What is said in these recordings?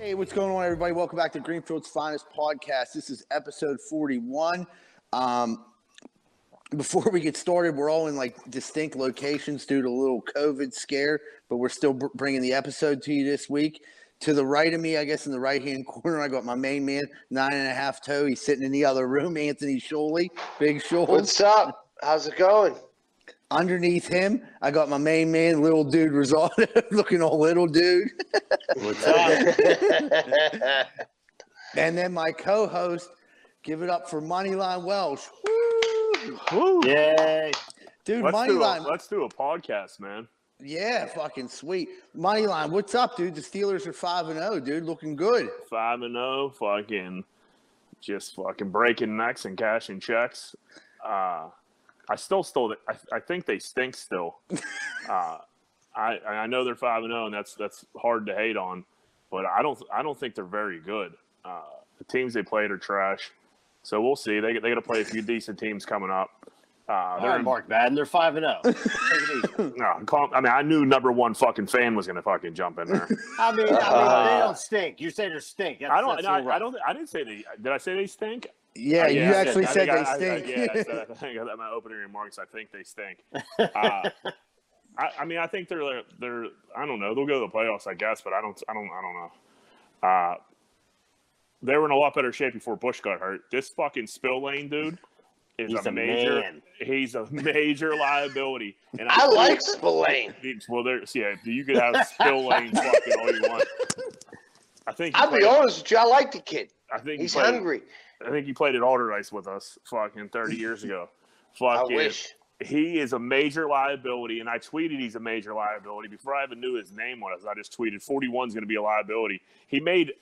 Hey, what's going on, everybody? Welcome back to Greenfield's Finest Podcast. This is episode 41. Um, before we get started, we're all in like distinct locations due to a little COVID scare, but we're still br- bringing the episode to you this week. To the right of me, I guess in the right hand corner, I got my main man, nine and a half toe. He's sitting in the other room, Anthony Sholey, Big Shoals. What's up? How's it going? Underneath him, I got my main man, little dude Rosato, looking all little dude. What's up? And then my co-host, give it up for Moneyline Welsh. Woo! Woo. Yay. Dude, Let's do, a, Moneyline. let's do a podcast, man. Yeah, fucking sweet. Moneyline, what's up, dude? The Steelers are 5 and 0, dude. Looking good. Five and zero, fucking, just fucking breaking necks and cashing checks. Uh, I still, still, I, I think they stink still. uh, I, I know they're five and zero, and that's that's hard to hate on, but I don't, I don't think they're very good. Uh, the teams they played are trash, so we'll see. They they got to play a few decent teams coming up. Uh, they're right, Mark Madden. They're five and zero. It easy. no, calm- I mean, I knew number one fucking fan was gonna fucking jump in there. I mean, I mean, they don't stink. You say they stink. That's, I don't. No, I, I don't. I didn't say they. Did I say they stink? Yeah, Uh, you actually I said they I- I- stink. yeah, I said, I think that my opening remarks. I think they stink. Uh, I, I mean, I think they're they're. I don't know. They'll go to the playoffs, I guess, but I don't. I don't. I don't know. Uh, they were in a lot better shape before Bush got hurt. This fucking Spillane dude is He's a a major. man. He's a major liability. And I like Spillane. Well, there's yeah. You could have Spillane fucking all you want. I think. I'll be honest with you, I like the kid. I think He's played- hungry. I think he played at Alderdice with us fucking 30 years ago. I Fucking, wish. he is a major liability, and I tweeted he's a major liability before I even knew his name was. I just tweeted 41 is going to be a liability. He made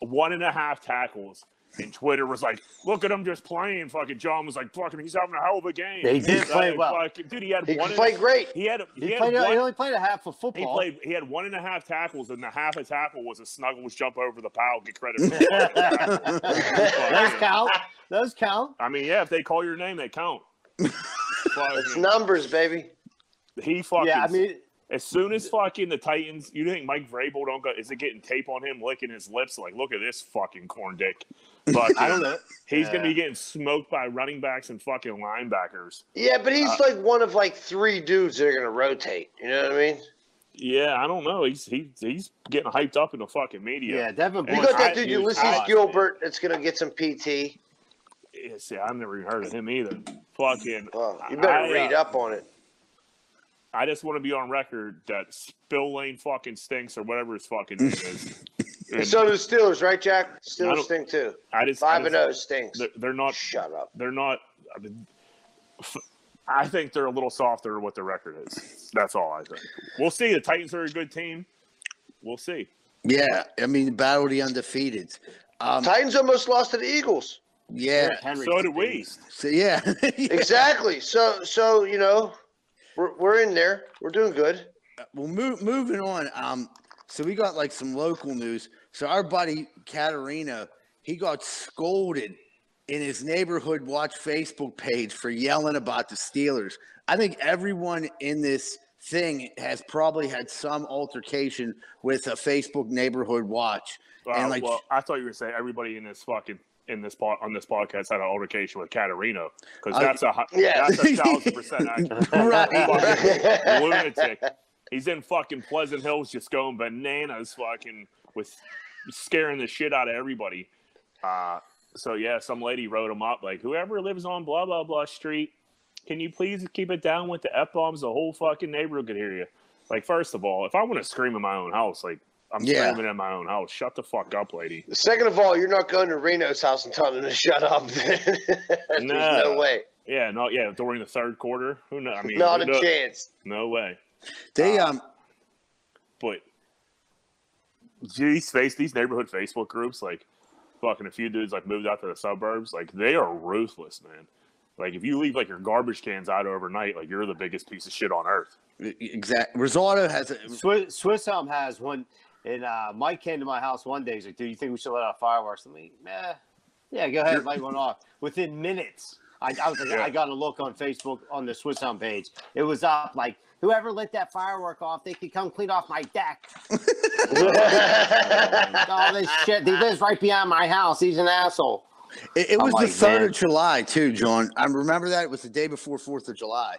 one and a half tackles, and Twitter was like, "Look at him just playing." Fucking John was like, "Fucking, he's having a hell of a game." He did play Like, well. fucking- dude. He had He one. can and- play great. He had. He, He, had played. one, he only played a half of football. he football. played. He had one and a half tackles, and the half a tackle was a snuggles jump over the pile. Get credit for. Those count. Those count. I mean, yeah, if they call your name, they count. It's Fucking- numbers, baby. he fucking. Yeah, I mean, as soon as fucking the Titans, you think Mike Vrabel don't go? Is it getting tape on him, licking his lips? Like, look at this fucking corn dick. Fucking, I don't know. He's gonna be getting smoked by running backs and fucking linebackers. Yeah, but he's Uh, like one of like three dudes that are gonna rotate. You know what I mean? Yeah, I don't know. He's he, he's getting hyped up in the fucking media. Yeah, Devin You got that dude dude, Ulysses I- Gilbert that's gonna get some PT. Yeah, see, I've never even heard of him either. Fucking. Well, you better I, uh, read up on it. I just want to be on record that Spillane fucking stinks or whatever his fucking name is. And So do the Steelers, right, Jack? I Steelers stink too. I just I Five and just- zero stinks. They're, they're not. Shut up. They're not. I, mean, f- I think they're a little softer what the record is. That's all I think. We'll see. The Titans are a good team. We'll see. yeah, I mean, battle the undefeated. Um, Titans almost lost to the Eagles. yeah, Henry So did we. so, yeah. Exactly. So so you know, we're we're in there. We're doing good. well, move, moving on. Um, so we got like some local news. So our buddy Caterino, he got scolded in his neighborhood watch Facebook page for yelling about the Steelers. I think everyone in this thing has probably had some altercation with a Facebook neighborhood watch. Uh, and like, well, I thought you were saying everybody in this fucking in this pod, on this podcast had an altercation with Caterino because I- that's a hu- Yeah. that's a thousand percent accurate. right. Fucking lunatic. He's in fucking Pleasant Hills, just going bananas, fucking with scaring the shit out of everybody. Uh, so yeah, some lady wrote him up like, "Whoever lives on blah blah blah street, can you please keep it down with the f bombs? The whole fucking neighborhood could hear you." Like, first of all, if I want to scream in my own house, like I'm Yeah. screaming in my own house, shut the fuck up, lady. Second of all, you're not going to Reno's house and telling him to shut up. There's no. No. way. Yeah, no, yeah, during the third quarter, who knows? I mean, Not a knows? chance. No way. They um but these face these neighborhood Facebook groups, like fucking a few dudes like moved out to the suburbs, like they are ruthless, man. Like if you leave like your garbage cans out overnight, like you're the biggest piece of shit on earth. exact Risotto has a Swiss, Swiss Elm has one. And uh, Mike came to my house one day. He's like, "Do you think we should let off fireworks?" I'm like, "Meh, yeah, go ahead, light one off." Within minutes, I, I was like, Yeah. I got a look on Facebook on the Swiss Elm page. It was up like, "Whoever lit that firework off, they could come clean off my deck." all this shit. He lives right behind my house. He's an asshole. It, it was like, the third man. of July too, John. I remember that it was the day before Fourth of July.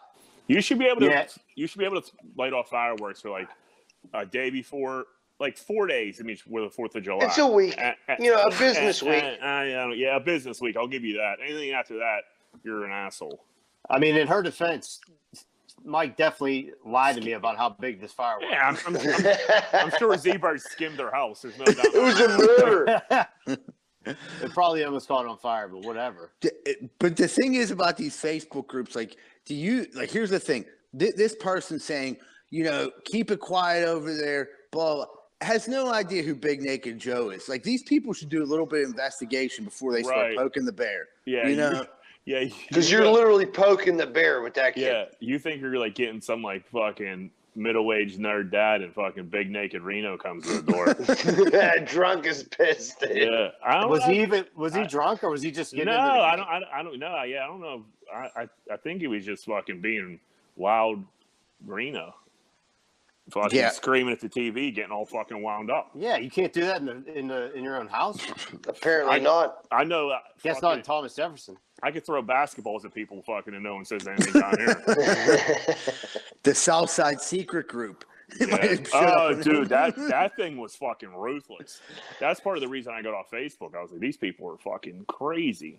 You should be able to. Yeah. You should be able to light off fireworks for like a day before, like four days. I mean, for the Fourth of July. It's a week. Uh, You know, a business uh, week. uh, uh, yeah, yeah, a business week. I'll give you that. Anything after that, you're an asshole. I mean, in her defense, Mike definitely lied to me about how big this fire was. Yeah, I'm, I'm, I'm, I'm sure Z-Bird skimmed their house. There's no doubt. It was a murder. It probably almost caught on fire, but whatever. But the thing is about these Facebook groups, like, do you like? Here's the thing: Th- this person saying, you know, keep it quiet over there, blah, blah, has no idea who Big Naked Joe is. Like, these people should do a little bit of investigation before they start Right. poking the bear. Yeah, you you- know. Yeah, Because you're literally poking the bear with that kid. Yeah, you think you're like getting some like fucking middle-aged nerd dad, and fucking big naked Reno comes to the door. Drunk as pissed. dude. yeah, I don't. Was I- he even was he I- drunk or was he just No, getting into the I don't. I, don't- I don't know. Yeah, I don't know. I, I I think he was just fucking being wild Reno. Fucking Yeah. screaming at the TV, getting all fucking wound up. Yeah, you can't do that in the, in the in your own house. Apparently I- not. I know. uh, That's fucking- not Thomas Jefferson. I could throw basketballs at people fucking and no one says anything down here. The Southside Secret Group. Yeah. have showed up Oh, dude, that that thing was fucking ruthless. That's part of the reason I got off Facebook. I was like, these people are fucking crazy.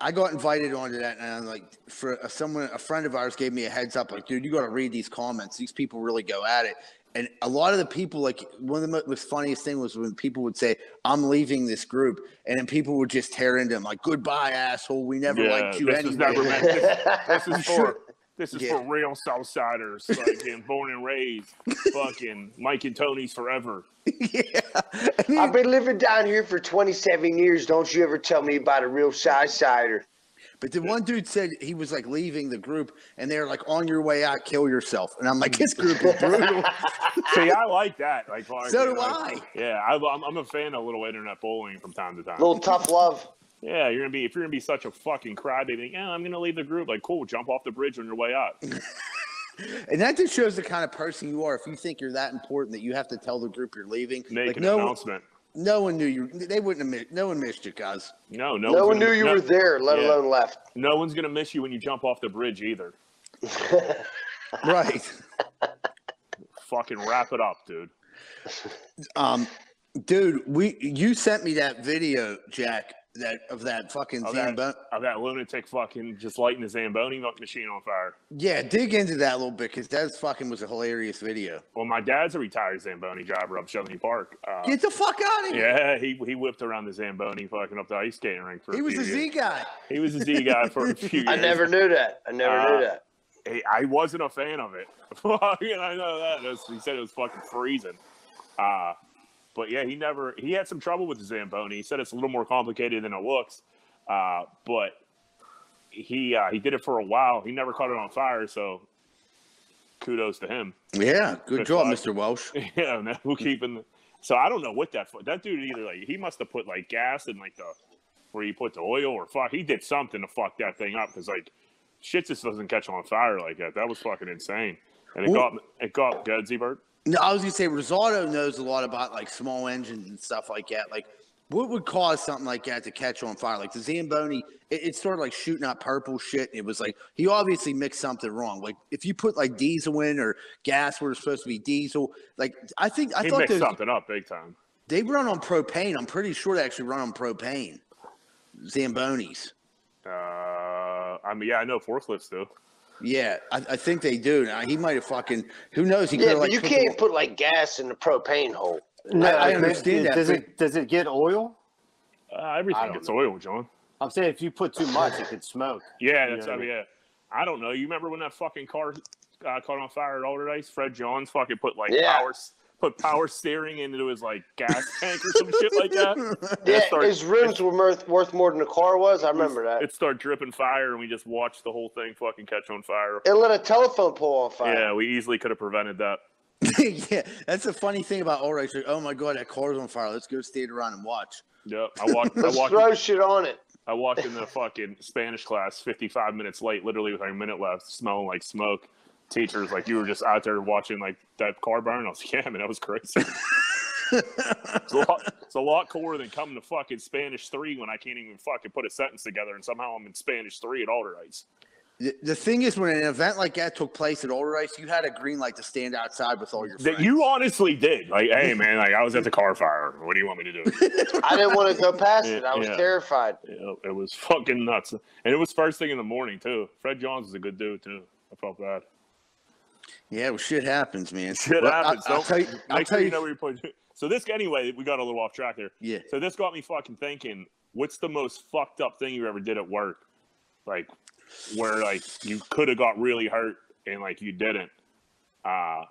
I got invited onto that, and I'm like, for someone, a friend of ours gave me a heads up, like, dude, you got to read these comments. These people really go at it. And a lot of the people, like, one of the most funniest thing was when people would say, "I'm leaving this group," and then people would just tear into them, like, "Goodbye, asshole. We never Yeah, liked you this anyway." was never meant. This, this is for this is Yeah. for real Southsiders, fucking born and raised, fucking Mike and Tony's forever. yeah, I mean, I've been living down here for 27 years. Don't you ever tell me about a real side sider. But the one dude said he was like leaving the group, and they're like, "On your way out, kill yourself." And I'm like, "This group is brutal." See, I like that. Like, fucking, So do like- I. Yeah, I, I'm, I'm a fan of a little internet bullying from time to time. little tough love. Yeah, you're gonna be if you're gonna be such a fucking crybaby. Yeah, I'm gonna leave the group. Like, cool, jump off the bridge on your way out. And that just shows the kind of person you are. If you think you're that important that you have to tell the group you're leaving, Make like an no, announcement. No one knew you. They wouldn't have. mi- No one missed you, guys. No, no, No, one's one knew you no- were there, let Yeah. alone left. No one's gonna miss you when you jump off the bridge either. Right. Fucking wrap it up, dude. Um, dude, we you sent me that video, Jack, that of that fucking Of that, Zamboni. of that lunatic fucking just lighting the Zamboni machine on fire. Yeah, dig into that a little bit because that fucking was a hilarious video. Well, my dad's a retired Zamboni driver up Schenley Park. Uh, Get the fuck out of here. yeah, he he whipped around the Zamboni fucking up the ice skating rink for. He was few a Z years. guy. He was a Z guy for a few years. I never knew that. I never Uh, knew that. Hey, I wasn't a fan of it. Fucking, I know that. That's- he said it was fucking freezing. Uh, but yeah, he never. He had some trouble with the Zamboni. He said it's a little more complicated than it looks. Uh, but he uh, he did it for a while. He never caught it on fire. So kudos to him. Yeah, good job. Mr. Welsh. yeah, man, we're keeping. The, so I don't know what that that dude either like he must have put like gas in like the where you put the oil or fuck he did something to fuck that thing up because like shit just doesn't catch on fire like that. That was fucking insane. And it Well- got it got good, Z-Bird. No, I was gonna say Rosato knows a lot about like small engines and stuff like that. Like, what would cause something like that to catch on fire? Like the Zamboni, it, started like shooting out purple shit. It was like he obviously mixed something wrong. Like if you put like diesel in or gas where it's supposed to be diesel, like I think I He thought mixed those, something up big time. they run on propane. I'm pretty sure they actually run on propane. Zambonis. Uh, I mean, yeah, I know forklifts do. Yeah, I, I think they do. Now, he might have fucking. Who knows? He Yeah, could but like you put the- can't put like gas in the propane hole. No, I it- understand that, Does it does it get oil? Uh, everything don't gets know. oil, John. I'm saying if you put too much, it could smoke. Yeah, You that's know I mean, mean? yeah. I don't know. You remember when that fucking car uh, caught on fire at Alderdice? Fred Johns fucking put like Yeah. power put power steering into his like gas tank or some shit like that. Yeah, It started- his rims were worth, worth more than the car was. I remember that. It started dripping fire, and we just watched the whole thing fucking catch on fire. It lit a telephone pole on fire. Yeah, we easily could have prevented that. yeah, that's the funny thing about all right. Like, oh my god, that car's on fire. Let's go stand around and watch. Yep, I walked. I Let's walked. throw shit on it. I walked in the fucking Spanish class 55 minutes late, literally with like a minute left, smelling like smoke. Teachers like you were just out there watching like that car burn. I was like, yeah, man, that was crazy. It's a, lot, it's a lot cooler than coming to fucking Spanish three when I can't even fucking put a sentence together, and somehow I'm in Spanish three at Alderdice. The, the thing is, when an event like that took place at Alderdice, you had a green light to stand outside with all your friends. That you honestly did. Like, hey man, like I was at the car fire. What do you want me to do? I didn't want to go past it. I was Yeah. terrified. Yeah, it was fucking nuts, and it was first thing in the morning too. Fred Johns is a good dude too. I felt bad. Yeah, well, shit happens, man. Shit Well, happens. I, will tell you. I'll Make tell sure you. you know where you put. So this anyway, we got a little off track there. yeah. So this got me fucking thinking. What's the most fucked up thing you ever did at work? Like, where like you could have got really hurt and like you didn't. Uh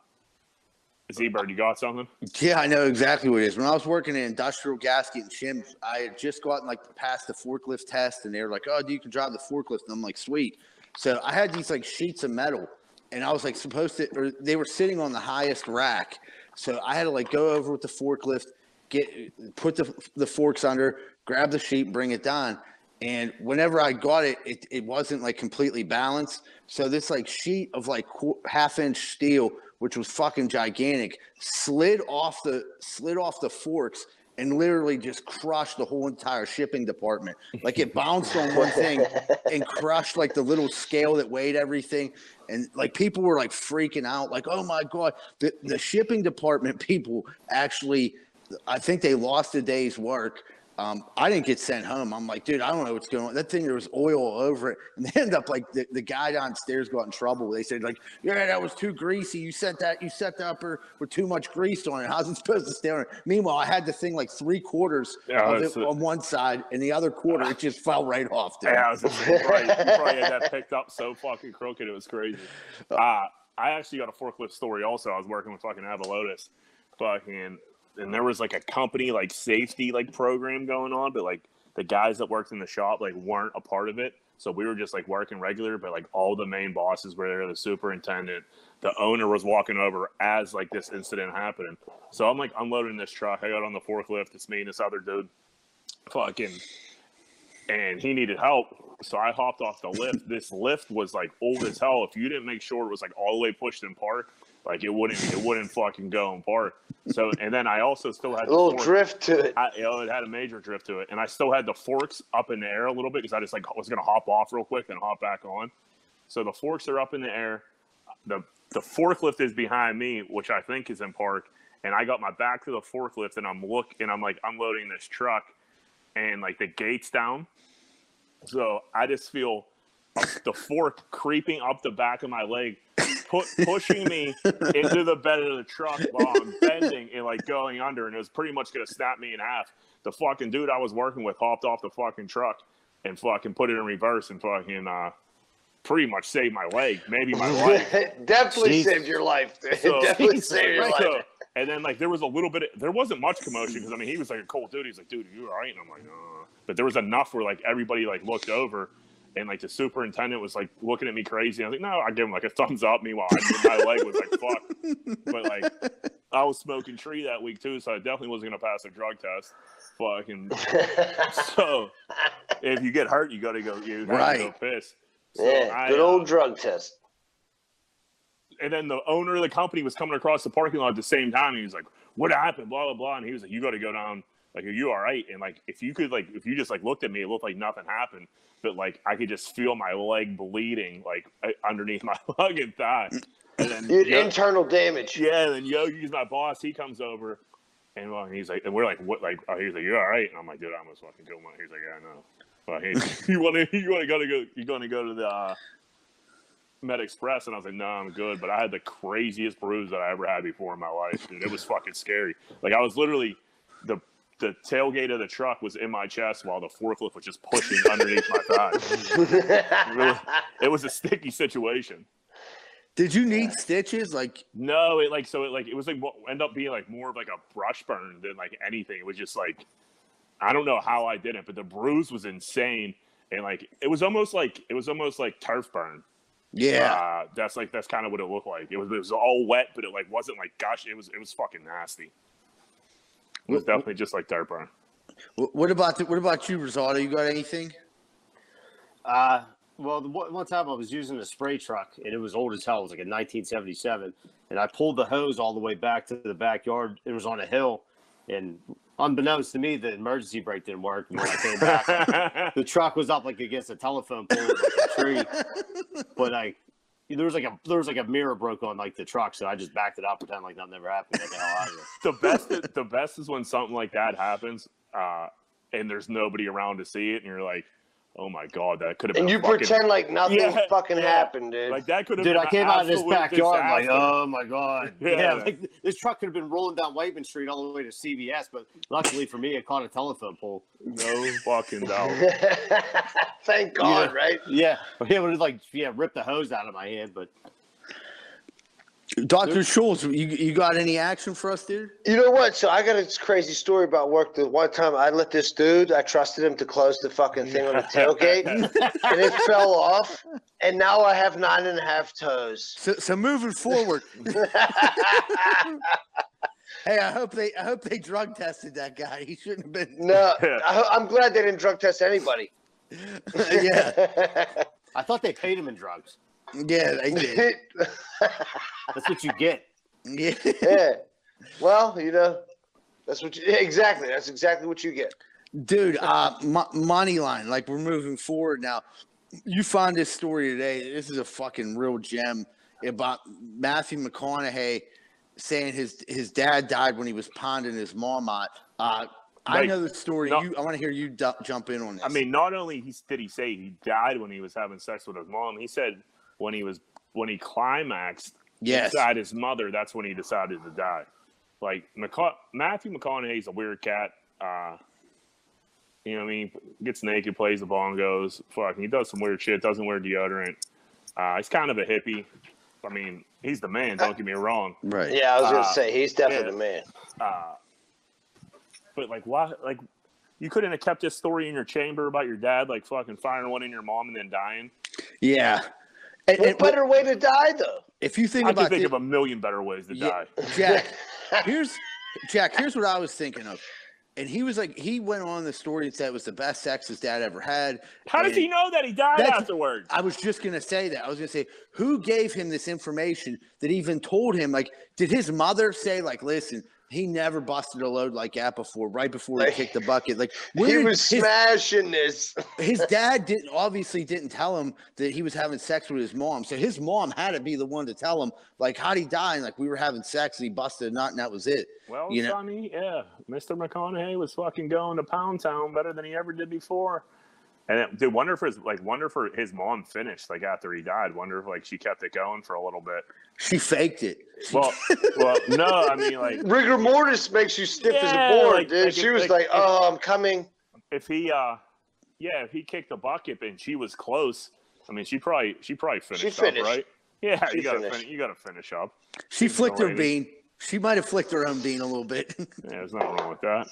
Z-Bird, you got something? Yeah, I know exactly what it is. When I was working in industrial gasket and shims, I had just gotten like past the forklift test, and they were like, "Oh, dude, you can drive the forklift." And I'm like, "Sweet." So I had these like sheets of metal, and I was like supposed to, or they were sitting on the highest rack, so I had to like go over with the forklift, get put the the forks under, grab the sheet, bring it down. And whenever I got it, it, it wasn't like completely balanced. So this like sheet of like half inch steel, which was fucking gigantic, slid off the slid off the forks and literally just crushed the whole entire shipping department. Like it bounced on one thing and crushed like the little scale that weighed everything. And like people were like freaking out, like, oh my God. The the shipping department people actually I think they lost a day's work. Um, I didn't get sent home. I'm like, dude, I don't know what's going on. That thing, there was oil all over it. And they end up like the, the guy downstairs got in trouble. They said, like, yeah, that was too greasy. You set that, you set the upper with too much grease on it. How's it supposed to stay on it? Meanwhile, I had the thing like three quarters Yeah, of it it. on one side, and the other quarter, it just fell right off. Dude. Yeah, I was just you probably, you probably had that picked up so fucking crooked. It was crazy. Uh, I actually got a forklift story also. I was working with fucking Avalotis, fucking, and there was like a company like safety like program going on, but like the guys that worked in the shop like weren't a part of it. So we were just like working regular, but like all the main bosses were there, the superintendent, the owner was walking over as like this incident happening. So I'm like unloading this truck. I got on the forklift. It's me and this other dude. Fucking and he needed help. So I hopped off the lift. This lift was like old as hell. If you didn't make sure it was like all the way pushed in park, like it wouldn't it wouldn't fucking go in park. So and then I also still had A little fork- drift to it. I, you know, it had a major drift to it, and I still had the forks up in the air a little bit because I just like was gonna hop off real quick and hop back on. So the forks are up in the air. The the forklift is behind me, which I think is in park, and I got my back to the forklift and I'm look and I'm like unloading this truck, and like the gates down. So I just feel the fork creeping up the back of my leg, pu- pushing me into the bed of the truck while I'm bending and like going under, and it was pretty much gonna snap me in half. The fucking dude I was working with hopped off the fucking truck and fucking put it in reverse and fucking uh, pretty much saved my leg, maybe my life. Definitely Jesus. saved your life. So- Definitely saved your So- life. and then like there was a little bit, of, there wasn't much commotion because I mean he was like a cold dude. He's like, dude, you all right? And I'm like, uh. But there was enough where like everybody like looked over, and like the superintendent was like looking at me crazy. I was like, no, I give him like a thumbs up. Meanwhile, I, my leg was like, fuck. But like I was smoking tree that week too, so I definitely wasn't gonna pass a drug test. Fucking so if you get hurt, you gotta go. You gotta Right. go piss. So yeah, I, good uh, old drug test. and then the owner of the company was coming across the parking lot at the same time. And he was like, "What happened?" Blah blah blah. And he was like, "You got to go down. Like, are you all right?" And like, if you could, like, if you just like looked at me, it looked like nothing happened, but like I could just feel my leg bleeding, like underneath my fucking thigh. And then had Yo- internal damage. yeah, and then Yogi's my boss. He comes over, and well, he's like, and we're like, what? Like, oh, he's like, you're all right? And I'm like, dude, I almost fucking killed my. He's like, yeah, I know. Well, he's, you want to, you want to go to go, you going to go to the uh, Med Express? And I was like, no, I'm good. But I had the craziest bruise that I ever had before in my life, dude. It was fucking scary. Like I was literally the the tailgate of the truck was in my chest while the forklift was just pushing underneath my thigh. It was, it was a sticky situation. Did you need stitches? Like, No, it like so it like it was like what end up being like more of like a brush burn than like anything. It was just like I don't know how I did it, but the bruise was insane, and like it was almost like it was almost like turf burn. yeah. uh, that's like that's kind of what it looked like. It was it was all wet, but it like wasn't like gosh, it was it was fucking nasty. It was Wh- wh- definitely just like turf burn. Wh- What about the, what about you, Rosato? You got anything? Uh, well, the, one one time I was using a spray truck and it was old as hell. It was like a 1977, and I pulled the hose all the way back to the backyard. It was on a hill, and unbeknownst to me, the emergency brake didn't work. And when I came back, the truck was up like against a telephone pole, like a tree. But like, there was like a there was like a mirror broke on like the truck, so I just backed it up, pretend like nothing ever happened. The best the best is when something like that happens uh and there's nobody around to see it and you're like oh my god that could have been And you fucking, pretend like nothing Yeah, fucking yeah. happened, dude. like that could have Dude, been I came out of this absolute backyard like, oh my god, Yeah. yeah. like this truck could have been rolling down Whiteman Street all the way to CVS, but luckily for me, it caught a telephone pole. no fucking doubt Thank God, Yeah. right? Yeah, it would have like yeah ripped the hose out of my hand, but Dr. Schultz, you, you got any action for us, dude? You know what? So I got a crazy story about work. The one time I let this dude, I trusted him to close the fucking thing on the tailgate, and it fell off. And now I have nine and a half toes. So, so moving forward, hey, I hope they I hope they drug tested that guy. He shouldn't have been. No, I, I'm glad they didn't drug test anybody. yeah, I thought they paid him in drugs. Yeah, they did. That's what you get. Yeah. yeah. Well, you know, that's what you exactly. That's exactly what you get. Dude, uh, mo- money line. Like we're moving forward now. You find this story today. This is a fucking real gem about Matthew McConaughey saying his his dad died when he was ponding his marmot. Uh, I know the story. no- you, I want to hear you du- jump in on this. i mean not only he, did he say he died when he was having sex with his mom he said when he was when he climaxed yes, inside his mother that's when he decided to die like McCa- matthew mcconaughey's a weird cat uh you know what I mean? Gets naked, plays the bongos. Fucking, he does some weird shit. Doesn't wear deodorant. Uh, he's kind of a hippie. I mean, he's the man. Don't get me wrong. right. Yeah, I was gonna Uh, say he's definitely yeah. the man. Uh, but like, why? Like, you couldn't have kept this story in your chamber about your dad, like fucking firing one in your mom and then dying. Yeah. And, What and better way to die though? if you think I about can think thi- of a million better ways to Yeah. die. Jack, here's Jack. Here's what I was thinking of, and he was like, he went on the story and said it was the best sex his dad ever had. How does he know that he died afterwards? I was just gonna say that. I was gonna say, who gave him this information that even told him? Like, did his mother say, like, listen, he never busted a load like that before, right before he Like, kicked the bucket? Like, He was his, smashing this. his dad didn't obviously didn't tell him that he was having sex with his mom. So his mom had to be the one to tell him, like, how'd he die? And like, we were having sex and he busted a nut and that was it. well, you know- Sonny, yeah, Mr. McConaughey was fucking going to Pound Town better than he ever did before. And it, dude, wonder if his like wonder if his mom finished like after he died. Wonder if like she kept it going for a little bit. She faked it. Well, well, no, I mean like Rigor mortis makes you stiff as a board, like- dude. like she if- was like like, if- "Oh, I'm coming." if he uh yeah if he kicked the bucket and she was close i mean she probably she probably finished, she finished. up right yeah She you gotta finished. fin- you gotta finish up She She's flicked her bean. She might have flicked her own bean a little bit. yeah there's nothing wrong with that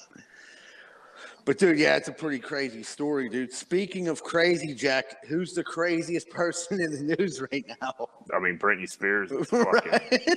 But dude, yeah, it's a pretty crazy story, dude. Speaking of crazy, Jack, who's the craziest person in the news right now? i mean britney spears is fucking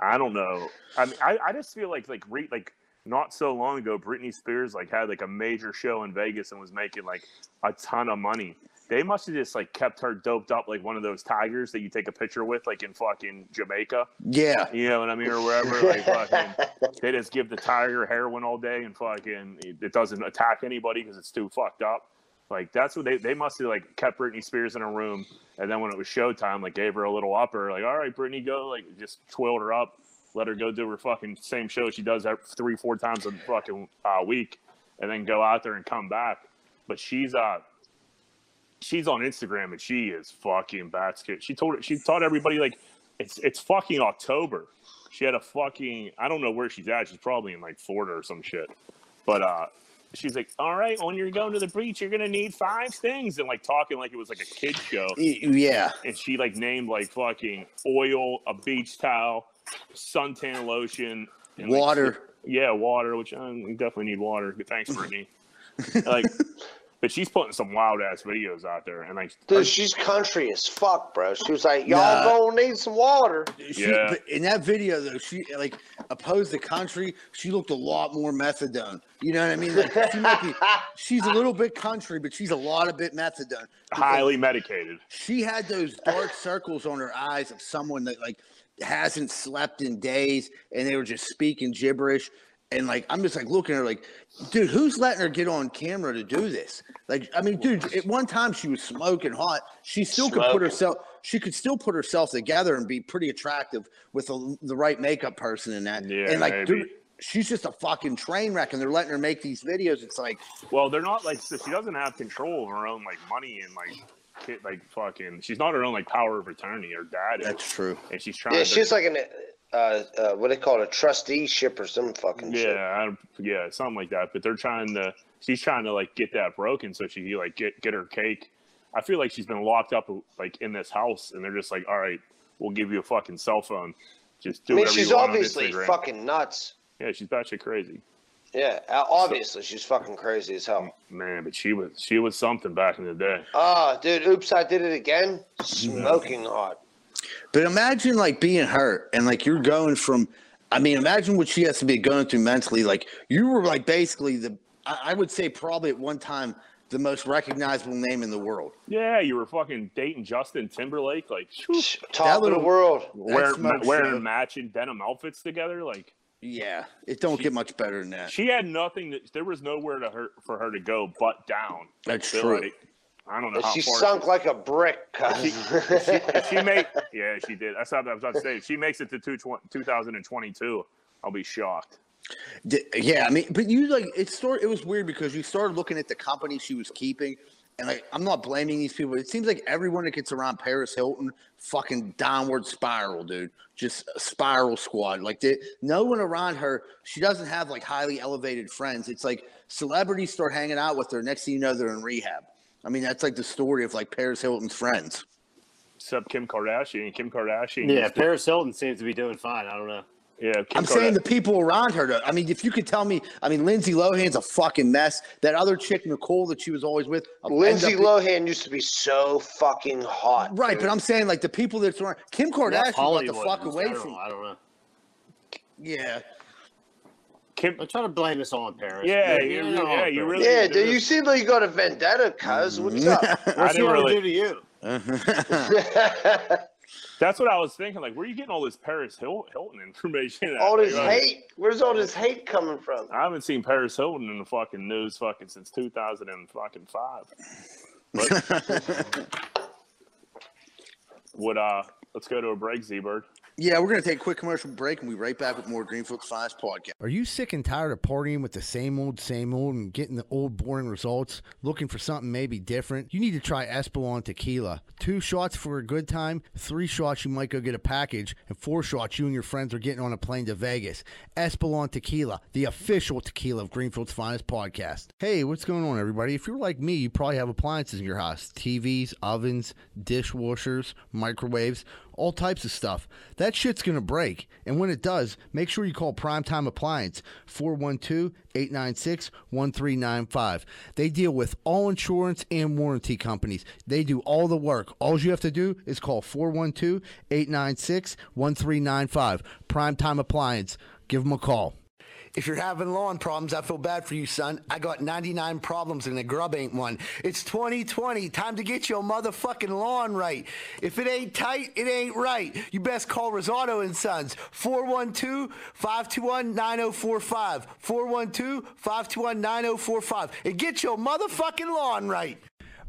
i don't know i mean i, I just feel like like re, like not so long ago britney spears like had like a major show in vegas and was making like a ton of money they must have just like kept her doped up like one of those tigers that you take a picture with like in fucking jamaica Yeah, You know what I mean, or wherever. Like fucking, they just give the tiger heroin all day and fucking it doesn't attack anybody because it's too fucked up. Like that's what they they must have like kept Britney Spears in a room, and then when it was showtime, like gave her a little upper, like all right, Britney, go, like just twirled her up, let her go do her fucking same show she does three four times a fucking uh, week, and then go out there and come back. But she's uh she's on Instagram and she is fucking basket. She told she taught everybody like it's it's fucking October. She had a fucking I don't know where she's at. She's probably in like Florida or some shit. But uh she's like, All right, when you're going to the beach, you're gonna need five things and like talking like it was like a kid show. Yeah. And she like named like fucking oil, a beach towel, suntan lotion, and, like, Water. yeah, water, which um, we definitely need water. Thanks, Britney. like, but she's putting some wild ass videos out there, and like, Dude, she's country as fuck, bro. She was like, "Y'all Nah. gonna need some water." She, Yeah. but in that video though, she like opposed the country. She looked a lot more methadone. You know what I mean? Like she might be, she's a little bit country, but she's a lot of bit methadone. highly medicated. She had those dark circles on her eyes of someone that like hasn't slept in days, and they were just speaking gibberish. And like I'm just like looking at her like, dude, who's letting her get on camera to do this? Like, I mean, dude, at one time she was smoking hot. She still could put herself she could still put herself together and be pretty attractive with the, the right makeup person in that. Yeah, and like maybe. dude, she's just a fucking train wreck and they're letting her make these videos. It's like Well, they're not like so she doesn't have control of her own like money and like kid, like fucking. She's not her own like power of attorney. Her dad is, that's true. and she's trying. Yeah, to, she's like an uh, uh, what they call it, a trusteeship or some fucking shit. yeah, I, don't- yeah, something like that. But they're trying to. She's trying to like get that broken so she can like get get her cake. I feel like she's been locked up like in this house, and they're just like, all right, we'll give you a fucking cell phone. Just do I mean, whatever she's you want on obviously fucking nuts. Yeah, she's batshit crazy, Yeah, obviously she's fucking crazy as hell. man. But she was she was something back in the day. Ah, dude, oops, I did it again. Smoking hot. But imagine like being hurt and like you're going from I mean, imagine what she has to be going through mentally. Like you were like basically the I I would say probably at one time the most recognizable name in the world. Yeah, you were fucking dating Justin Timberlake, like whew, Top of little- the world. wearing, smoke wearing show. matching denim outfits together. Like Yeah, it don't get much better than that. she had nothing. That, there was nowhere to her for her to go but down. That's So, true. like, I don't know how She far sunk like a brick. cuz. if she made, yeah she did that's what i was about to say if she makes it to two, 2022 i'll be shocked D- Yeah, I mean, but you like it. Started, it was weird because you started looking at the company she was keeping, and like I'm not blaming these people. It seems like everyone that gets around Paris Hilton, fucking downward spiral, dude. Just a spiral squad. Like they, no one around her. She doesn't have like highly elevated friends. It's like celebrities start hanging out with her. Next thing you know, they're in rehab. I mean, that's like the story of like Paris Hilton's friends. except kim kardashian kim kardashian Yeah, used to- Paris Hilton seems to be doing fine. I don't know. yeah kim I'm Karda- saying the people around her. Though. I mean, if you could tell me, I mean, Lindsay Lohan's a fucking mess. That other chick, Nicole, that she was always with, uh, Lindsay ended up- Lohan used to be so fucking hot. Right, dude. but I'm saying like the people that's around Kim Kardashian got the fuck away general, from. I don't know. Yeah, kim I'm trying to blame this all on Paris. Yeah, But, you- know, yeah, you Paris. really- yeah, dude, dude, you this- seem like you got a vendetta, cuz. What's up? I What's she didn't ever really do to you? that's what i was thinking like where are you getting all this paris Hil- hilton information all this Like, hate. Where's all this hate coming from? i haven't seen paris hilton in the fucking news fucking since 2005 but would uh let's go to a break z-bird yeah. We're gonna take a quick commercial break and we be right back with more Greenfield's Finest podcast. Are you sick and tired of partying with the same old, same old and getting the old, boring results? Looking for something maybe different? You need to try Espolon Tequila. Two shots for a good time, three shots you might go get a package, and four shots you and your friends are getting on a plane to Vegas. Espolon Tequila, the official tequila of Greenfield's Finest podcast. Hey, what's going on, everybody? If you're like me, you probably have appliances in your house TVs, ovens, dishwashers, microwaves all types of stuff. That shit's gonna break. And when it does, make sure you call Primetime Appliance 412 896 1395. They deal with all insurance and warranty companies. They do all the work. All you have to do is call 412 896 1395. Primetime Appliance. Give them a call. If you're having lawn problems, I feel bad for you, son. I got 99 problems and the grub ain't one. It's 2020. Time to get your motherfucking lawn right. If it ain't tight, it ain't right. You best call Rosato and Sons. 412-521-9045. 412-521-9045. And get your motherfucking lawn right.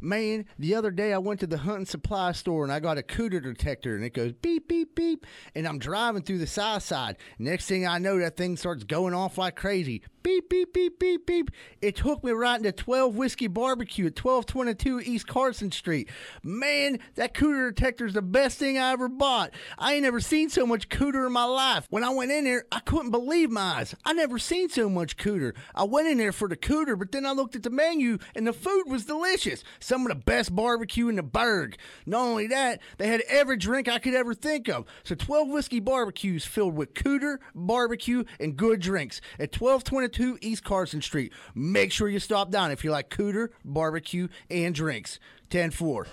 Man, the other day I went to the hunting supply store and I got a cooter detector and it goes beep, beep, beep. And I'm driving through the south side. Next thing I know, that thing starts going off like crazy. Beep, beep, beep, beep, beep. It took me right into 12 Whiskey Barbecue at 1222 East Carson Street. Man, that cooter detector is the best thing I ever bought. I ain't never seen so much cooter in my life. When I went in there, I couldn't believe my eyes. I never seen so much cooter. I went in there for the cooter, but then I looked at the menu and the food was delicious. Some of the best barbecue in the burg. Not only that, they had every drink I could ever think of. So 12 whiskey barbecues filled with cooter, barbecue, and good drinks at 1222 East Carson Street. Make sure you stop down if you like cooter, barbecue, and drinks. 10 4.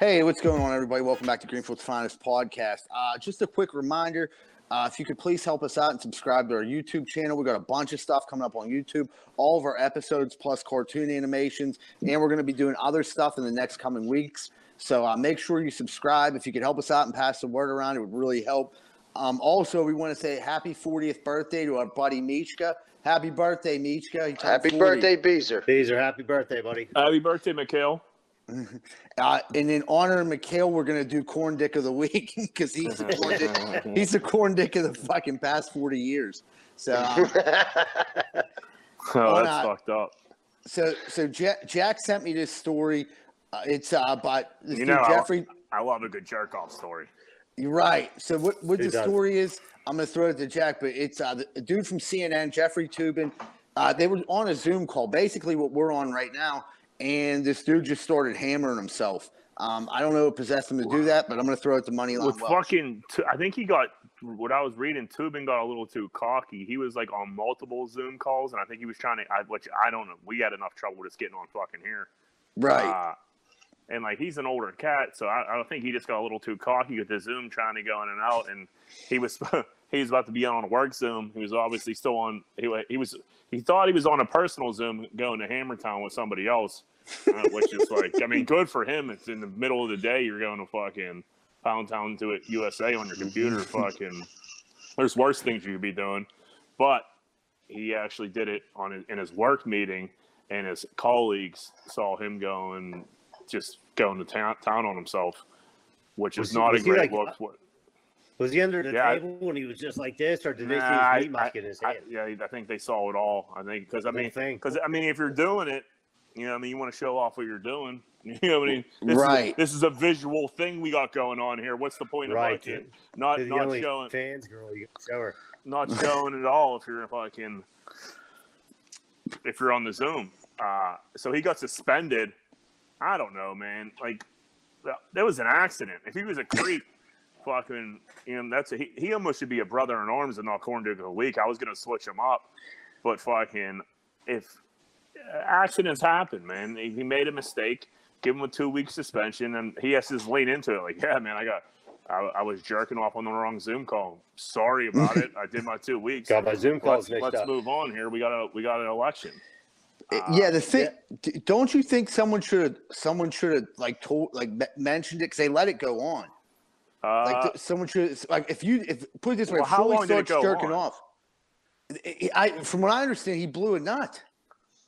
Hey, what's going on, everybody? Welcome back to Greenfield's Finest podcast. Uh, just a quick reminder Uh, if you could please help us out and subscribe to our YouTube channel, we got a bunch of stuff coming up on YouTube, all of our episodes plus cartoon animations, and we're going to be doing other stuff in the next coming weeks. So uh, make sure you subscribe. If you could help us out and pass the word around, it would really help. Um, also, we want to say happy 40th birthday to our buddy Michka. Happy birthday, Michka. Happy 40. birthday, Beezer. Beezer, happy birthday, buddy. Happy birthday, Mikhail. Uh, and in honor of Mikhail, we're gonna do corn dick of the week because he's the corn dick, he's the corn dick of the fucking past forty years. So, um, Oh, that's not? fucked up. so, so Jack, Jack sent me this story. Uh, it's uh, about this You dude, know, I- Jeffrey. I love a good jerk off story. You're right. So what what Who the doesn't? story is? I'm gonna throw it to Jack, but it's uh, the a dude from CNN, Jeffrey Toobin. Uh, they were on a Zoom call, basically what we're on right now, and this dude just started hammering himself. Um, I don't know what possessed him to do that, but I'm gonna throw it to Moneyline With Welch. fucking, t- I think he got what I was reading. Toobin got a little too cocky. He was like on multiple Zoom calls, and I think he was trying to. I, which I don't know. We had enough trouble just getting on fucking here. right. Uh, and like he's an older cat, so I, I think he just got a little too cocky with the Zoom trying to go in and out, and he was he was about to be on a work Zoom. He was obviously still on. He, he was he thought he was on a personal Zoom going to Hammertown with somebody else, uh, which is like I mean, good for him. It's in the middle of the day. You're going to fucking Pound Town to it USA on your computer. fucking, there's worse things you could be doing, but he actually did it on his, in his work meeting, and his colleagues saw him going just going to town, town on himself, which Was is he- not a great like, look. For- Was he under the Yeah, I- table when he was just like this, or did they see I- his meat musket in his I- yeah, I think they saw it all. I think because I mean, because I mean, if you're doing it, you know, I mean, you want to show off what you're doing. You know, what I mean, this Right. Is this is a visual thing we got going on here. What's the point Right, of fucking dude. not the not only showing fans girl you can show her. not showing at all if you're fucking if you're on the Zoom. Uh, so he got suspended. I don't know, man. Like th- there was an accident. If he was a creep, fucking, you know, that's a, he, he almost should be a brother in arms and not corn dick of the week. I was gonna switch him up, but fucking, if uh, accidents happen, man, he he made a mistake. Give him a two week suspension, and he has to just lean into it. Like, yeah, man, I got. I, I was jerking off on the wrong Zoom call. Sorry about it. I did my two weeks. Got my Zoom calls Let's, mixed let's up. move on here. We got a we got an election. Uh, yeah, the thing. d- Don't you think someone should have someone should have like told like mentioned it because they let it go on. Uh, Like th- someone should like if you if put it this way, Well, if how Shirley long did it go jerking on? off. I, I, from what I understand, he blew a nut.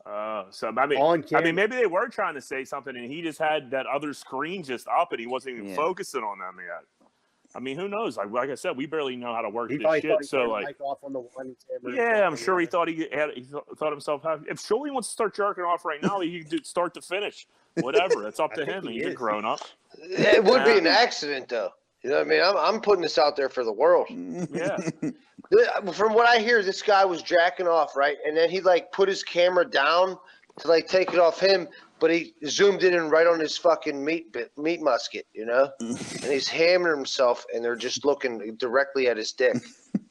Uh, so I mean, On I mean, maybe they were trying to say something, and he just had that other screen just up, and he wasn't even Yeah. focusing on them yet. I mean, who knows? Like, like I said, we barely know how to work He this shit. he So, like, off on the one yeah, I'm sure he thought he had. He thought himself. Have, if Shirley wants to start jerking off right now, he can do start to finish. Whatever, it's up to him. he He's a grown up. It would be an accident, though. You know what I mean? I'm, I'm putting this out there for the world. Yeah, From what I hear, this guy was jacking off, right? And then he like put his camera down to like take it off him, but he zoomed in and right on his fucking meat bit, meat musket, you know? and he's hammering himself, and they're just looking directly at his dick.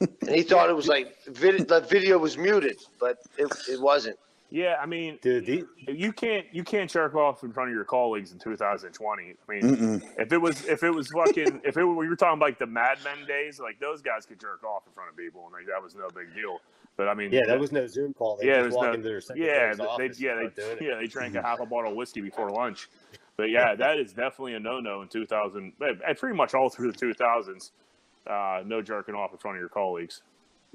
and he thought it was like vid- the video was muted, but it, it wasn't. Yeah. I mean, Dude, the, you can't you can't jerk off in front of your colleagues in 2020. I mean, Mm-mm. if it was if it was fucking if it were, you were talking like the Mad Men days, like those guys could jerk off in front of people, and like that was no big deal. But I mean, yeah, that was no Zoom call. They yeah, just walk no, into their yeah, they, yeah, they, start doing it. yeah, they drank a half a bottle of whiskey before lunch. But yeah, that is definitely a no-no in 2000. eh, eh, Pretty much all through the 2000s, uh, no jerking off in front of your colleagues.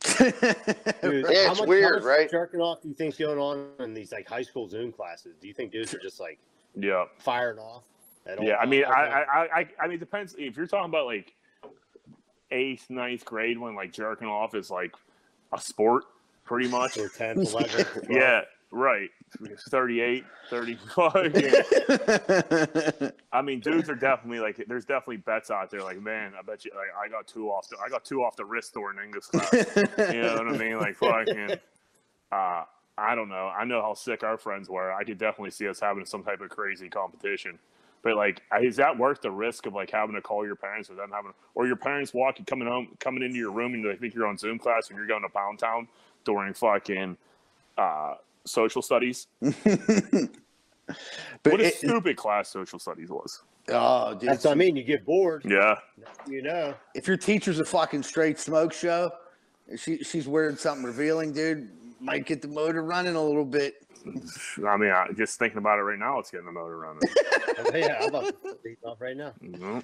Dude, Yeah, it's much- weird, how right? Jerking off do you think's going on in these like high school Zoom classes? Do you think dudes are just like Yeah, firing off? At all yeah. I mean. I, I, I, I mean, it depends if you're talking about like eighth, ninth grade when like jerking off is like a sport, pretty much. or 10, 11. Yeah, right. 38, 35. I mean, dudes are definitely like, there's definitely bets out there. Like, man, I bet you, like, I got two off the, I got two off the wrist during English class. you know what I mean? Like, fucking, uh, I don't know. I know how sick our friends were. I could definitely see us having some type of crazy competition. But like, is that worth the risk of like having to call your parents or them having, or your parents walking, coming home, coming into your room and they think you're on Zoom class and you're going to Pound Town during fucking uh, social studies? but what a it- stupid class social studies was. Oh, dude. That's what I mean. You get bored, Yeah. you know. if your teacher's a fucking straight smoke show, she she's wearing something revealing, dude. Might get the motor running a little bit. I mean, I, just thinking about it right now, it's getting the motor running. yeah, I'm about to put off right now. Mhm.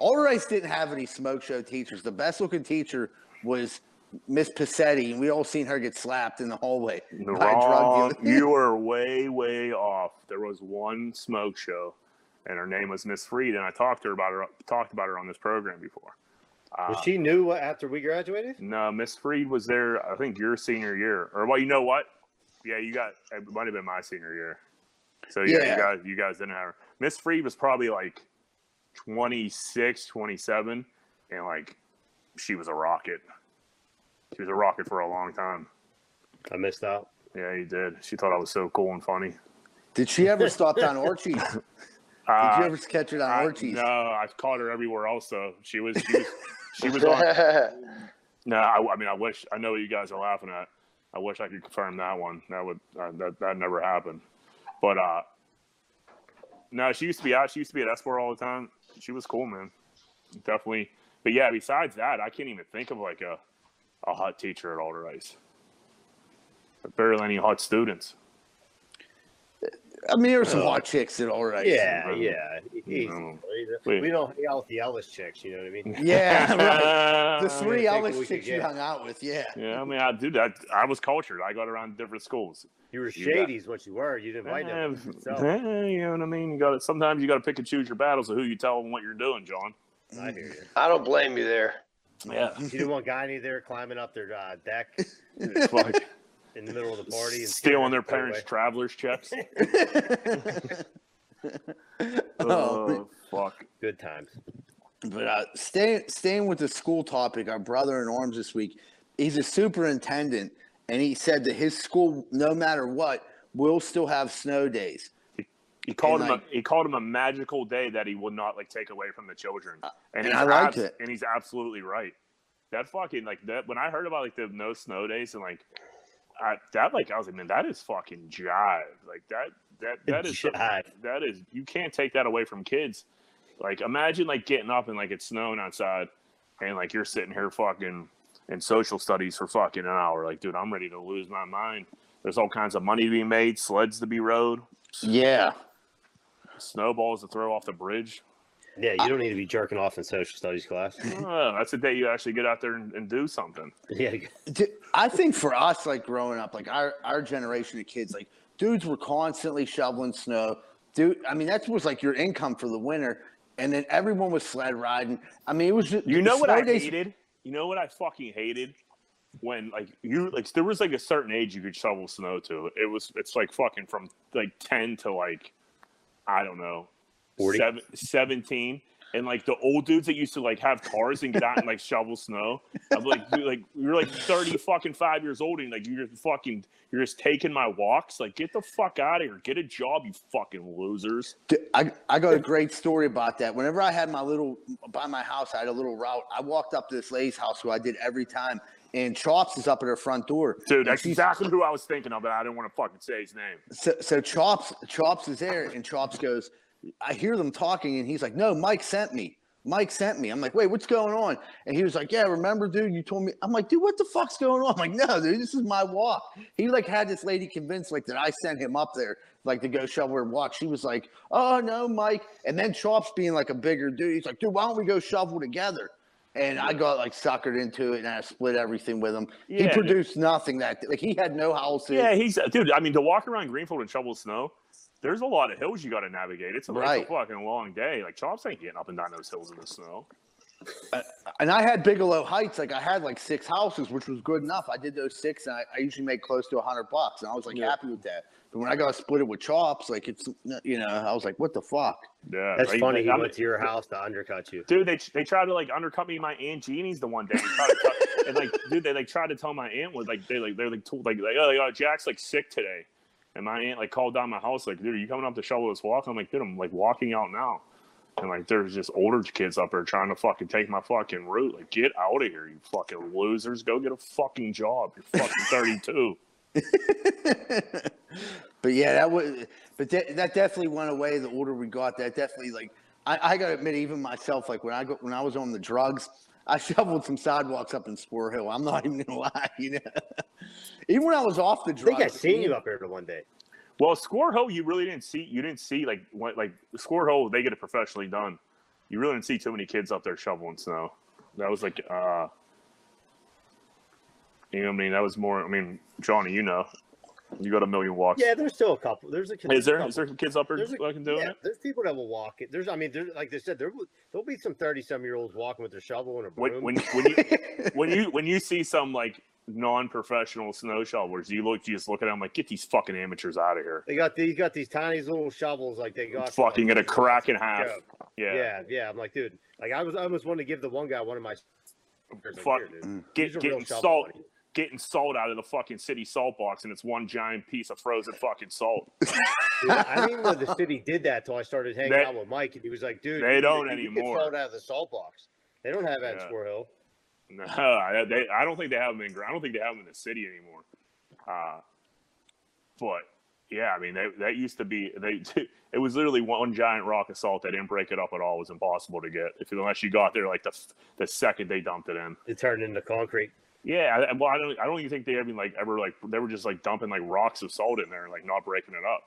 Alderdice didn't have any smoke show teachers. The best looking teacher was Miss Passetti, and we all seen her get slapped in the hallway by a Wrong. drug you were way, way off. There was one smoke show, and her name was Miss Freed, and I talked to her about her talked about her on this program before. Uh, Was she new after we graduated? No, Miss Freed was there. I think your senior year, or well, you know what? Yeah, you got it. Might have been my senior year. So yeah, Yeah. you guys, you guys didn't have her. Miss Freed was probably like 26, 27, and like she was a rocket. She was a rocket for a long time. I missed out. Yeah, you did. She thought I was so cool and funny. Did she ever stop down Orchie's? Did Uh, you ever catch her on I, Orchie's? no, I've caught her everywhere else. though. she was, she was, she was on. No, I, I mean, I wish I know what you guys are laughing at. I wish I could confirm that one. That would uh, that that never happened. But uh, no, she used to be out. She used to be at Esport all the time. She was cool, man. Definitely. But yeah, besides that, I can't even think of like a a hot teacher at Alderdice. But barely any hot students. I mean, there were some hot chicks at Alderdice. Yeah, no. yeah. Easy. No. We don't hang out with the Ellis chicks, you know what I mean? Yeah, right. The Uh, three take Ellis chicks you hung out with, yeah. Yeah, I mean, I do that. I was cultured. I got around different schools. You were You shady, is what you were. You didn't invite them. So, you know what I mean? You got to sometimes you got to pick and choose your battles of who you tell them what you're doing, John. I hear you. I don't blame you there. Yeah, You didn't want Guy there climbing up their uh, deck in the middle of the party and stealing their scaring parents' everybody travelers checks. Oh. oh fuck! Good times. But uh, staying staying with the school topic, our brother in arms this week, he's a superintendent, and he said that his school, no matter what, will still have snow days. He called And, him like- a, he called him a magical day that he would not like take away from the children, and, Uh, and he's I liked abs- it. And he's absolutely right. That fucking like that when I heard about like the no snow days and like I, that like I was like man that is fucking jive like that that that is jive. that is you can't take that away from kids. Like imagine like getting up and like it's snowing outside and like you're sitting here fucking in social studies for fucking an hour. Like, dude, I'm ready to lose my mind. There's all kinds of money to be made, sleds to be rode, Yeah. Snowballs to throw off the bridge. Yeah, you don't need to be jerking off in social studies class. Oh, that's the day you actually get out there and, and do something. yeah, D- I think for us, like growing up, like our, our generation of kids, like dudes were constantly shoveling snow. Dude, I mean, that was like your income for the winter. And then everyone was sled riding. I mean, it was just You know what I days- hated? You know what I fucking hated? When like you like there was like a certain age you could shovel snow to. It was it's like fucking from like ten to like I don't know 40? seven, 17 and like the old dudes that used to like have cars and get out and like shovel snow. I'm like, dude, like you're like 30 fucking five years old and like you're fucking you're just taking my walks. Like get the fuck out of here. Get a job, you fucking losers. I, I got a great story about that. Whenever I had my little by my house, I had a little route. I walked up to this lady's house who I did every time, and Chops is up at her front door. Dude, that's she's- exactly who I was thinking of, but I didn't want to fucking say his name. So, so Chops Chops is there, and Chops goes, I hear them talking, and he's like, "No, Mike sent me. Mike sent me." I'm like, "Wait, what's going on?" And he was like, "Yeah, remember, dude? You told me." I'm like, "Dude, what the fuck's going on?" I'm like, "No, dude, this is my walk." He like had this lady convinced like that I sent him up there like to go shovel her walk. She was like, "Oh no, Mike." And then Chops being like a bigger dude, he's like, "Dude, why don't we go shovel together?" And I got like suckered into it, and I split everything with him. he Yeah. produced nothing that like he had no houses. Yeah, he's dude. I mean, to walk around Greenfield in shovel snow, there's a lot of hills you got to navigate. It's a, it's Right. a fucking long day. Like Chops ain't getting up and down those hills in the snow. Uh, and I had Bigelow Heights. Like I had like six houses, which was good enough. I did those six, and I, I usually make close to a hundred bucks, and I was like Yeah. happy with that. But when I got split it with chops, like it's you know, I was like, what the fuck? Yeah, that's like- funny. like, He I'm- went to your house to undercut you. Dude, they they tried to like undercut me. My aunt Jeannie's the one day. They tried to tell- and like, dude, they like tried to tell my aunt was like they like they're like told like like oh, yeah, Jack's like sick today, and my aunt like called down my house like, dude, are you coming up to shovel this walk? I'm like, dude, I'm like walking out now, and like there's just older kids up there trying to fucking take my fucking route. Like, get out of here, you fucking losers. Go get a fucking job. You're fucking 32. but yeah, that was. But that, that definitely went away. The older we got, that definitely like. I, I gotta admit, even myself, like when I go when I was on the drugs, I shoveled some sidewalks up in Squirrel Hill. I'm not even gonna lie, you know. even when I was off the drugs, I drugs, think I seen you up there one day. Well, Squirrel Hill, you really didn't see. You didn't see like what like Squirrel Hill. They get it professionally done. You really didn't see too many kids up there shoveling snow. That was like, uh, you know, what I mean, that was more. I mean, Johnny, you know, you got a million walks. Yeah, there's still a couple. There's a Is there is there kids up there fucking doing yeah, it? there's people that will walk it. There's, I mean, there's like they said, there will there'll be some thirty some year olds walking with their shovel and a broom. When when when you when you when you see some like non-professional snow shovelers, you look you just look at them like, get these fucking amateurs out of here. they got these got these tiny little shovels like they got Fucking like, get a crack in half. joke. Yeah. Yeah, yeah. I'm like, dude, like I was I almost wanted to give the one guy one of my. Fuck. "Here, Get real getting salt buddy." Getting salt out of the fucking city salt box and it's one giant piece of frozen fucking salt. Dude, I didn't even know the city did that till I started hanging They- out with Mike, and he was like, "Dude, they you- don't you can anymore. Get salt out of the salt box. They don't have that Yeah. in Squirrel Hill. No, I, they, I don't think they have them in. I don't think they have them in the city anymore. Uh, but yeah, I mean, they, that used to be. They it was literally one giant rock of salt. They didn't break it up at all. It was impossible to get if unless you got there like the the second they dumped it in. It turned into concrete. Yeah, I, well, I don't. I don't even think they even like ever like they were just like dumping like rocks of salt in there and like not breaking it up.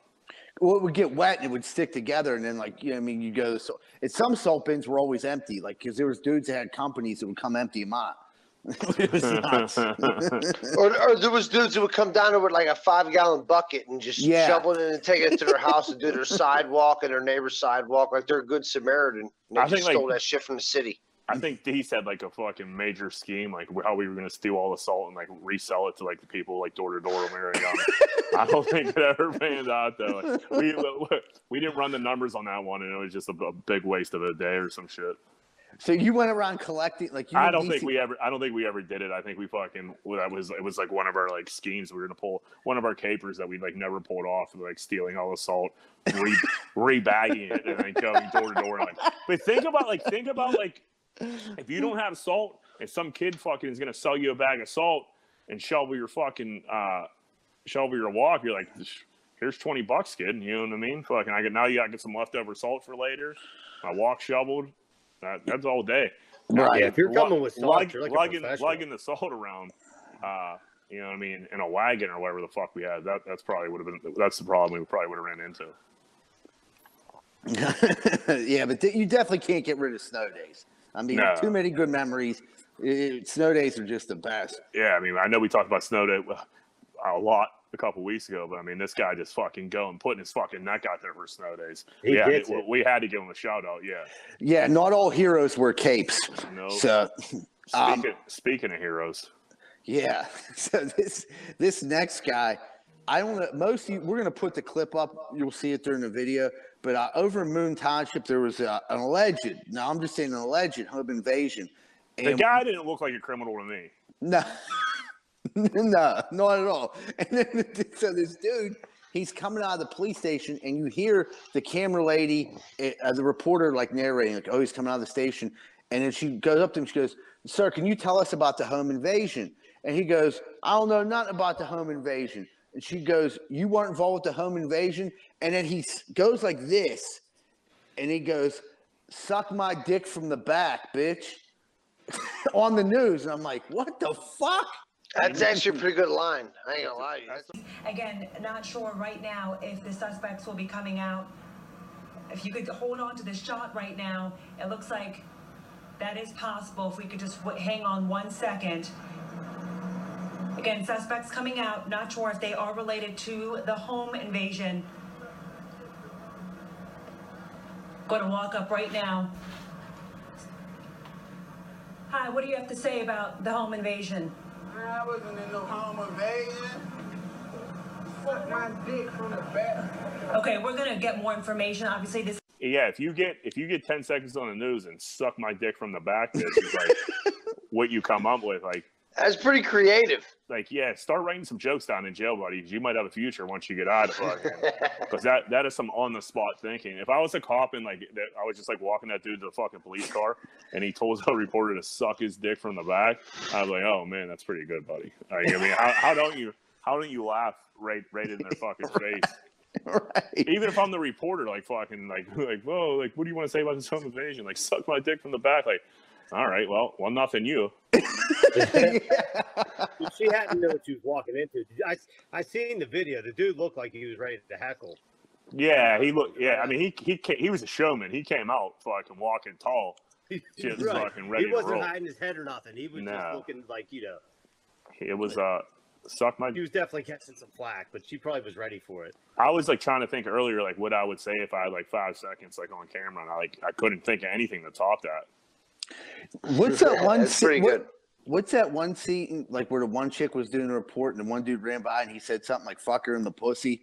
well, it would get wet and it would stick together, and then like you know, I mean, you go. So, and some salt bins were always empty, like because there was dudes that had companies that would come empty them out. it was nuts. Or, or there was dudes who would come down with like a five gallon bucket and just Yeah. shovel it in and take it to their house and do their sidewalk and their neighbor's sidewalk like they're a good Samaritan. And they I just think, like- stole that shit from the city. I think he said like a fucking major scheme, like how we were going to steal all the salt and like resell it to like the people like door to door. I don't think it ever panned out though. Like, we we didn't run the numbers on that one, and it was just a, a big waste of a day or some shit. so you went around collecting, like you. I don't think we ever. I don't think we ever did it. I think we fucking. Well, that was it. Was like one of our like schemes. We were gonna pull one of our capers that we like never pulled off, like stealing all the salt, re rebagging it, and then going door to door. Like, but think about like think about like if you don't have salt, and some kid fucking is gonna sell you a bag of salt and shovel your fucking uh shovel your walk. You're like, here's twenty bucks, kid. You know what I mean? Fucking, I get now. You got to get some leftover salt for later. My walk shoveled. That, that's all day. Right. Yeah, if you're coming with salt, lug- you're like lugging, lugging the salt around, uh, you know what I mean, in a wagon or whatever the fuck we had. That that's probably would have been that's the problem we probably would have ran into. yeah, but th- you definitely can't get rid of snow days. I mean, No. too many good memories. It- snow days are just the best. Yeah, I mean, I know we talked about snow day a lot a couple weeks ago, but I mean, this guy just fucking going, putting his fucking neck out there for snow days. He yeah, gets we, it. we had to give him a shout out. Yeah. Yeah, not all heroes wear capes. No. So, Um, Speaking, speaking of heroes, yeah. So this this next guy, I don't know. Most you, we're gonna put the clip up. You'll see it during the video. But uh, over in Moon Township, there was uh, an alleged. Now I'm just saying an alleged home invasion. the guy didn't look like a criminal to me. No, no, not at all. And then so this dude, he's coming out of the police station, and you hear the camera lady, uh, the reporter, like narrating, like, "Oh, he's coming out of the station," and then she goes up to him. She goes, "Sir, can you tell us about the home invasion?" And he goes, "I don't know nothing about the home invasion." And she goes, "You weren't involved with the home invasion?" And then he goes like this, and he goes, "Suck my dick from the back, bitch." on the news, and I'm like, "What the fuck?" That's actually a pretty good line. I ain't gonna lie to you. Again, not sure right now if the suspects will be coming out. If you could hold on to the shot right now, it looks like that is possible. If we could just w- hang on one second. Again, suspects coming out, not sure if they are related to the home invasion. Going to walk up right now. Hi, what do you have to say about the home invasion? I wasn't in no home invasion. Suck my dick from the back. Okay, we're going to get more information. Obviously, this Yeah, if you get if you get ten seconds on the news and suck my dick from the back, this is like what you come up with. Like, That's pretty creative. like yeah, start writing some jokes down in jail, buddy. you might have a future once you get out of it. Because that that is some on the spot thinking. If I was a cop and like that, I was just like walking that dude to the fucking police car, and he told a reporter to suck his dick from the back, I was like, oh man, that's pretty good, buddy. Like, I mean, how, how don't you how don't you laugh right right in their fucking face? right. Even if I'm the reporter, like fucking, like, like, whoa, like, what do you want to say about this home invasion? Like, suck my dick from the back. Like, all right, well, one nothing you. She hadn't known what she was walking into. I I seen the video. The dude looked like he was ready to heckle. Yeah, he looked. Yeah, I mean, he he ca- he was a showman. He came out fucking walking tall. Just fucking ready he wasn't hiding his head or nothing. He was No. just looking like you know. It was uh, suck my He was definitely catching some flack, but she probably was ready for it. I was like trying to think earlier, like what I would say if I had like five seconds, like on camera, and I like I couldn't think of anything to top that. What's that one? That's se- pretty what- good. What's that one scene like where the one chick was doing a report and the one dude ran by and he said something like "fuck her in the pussy"?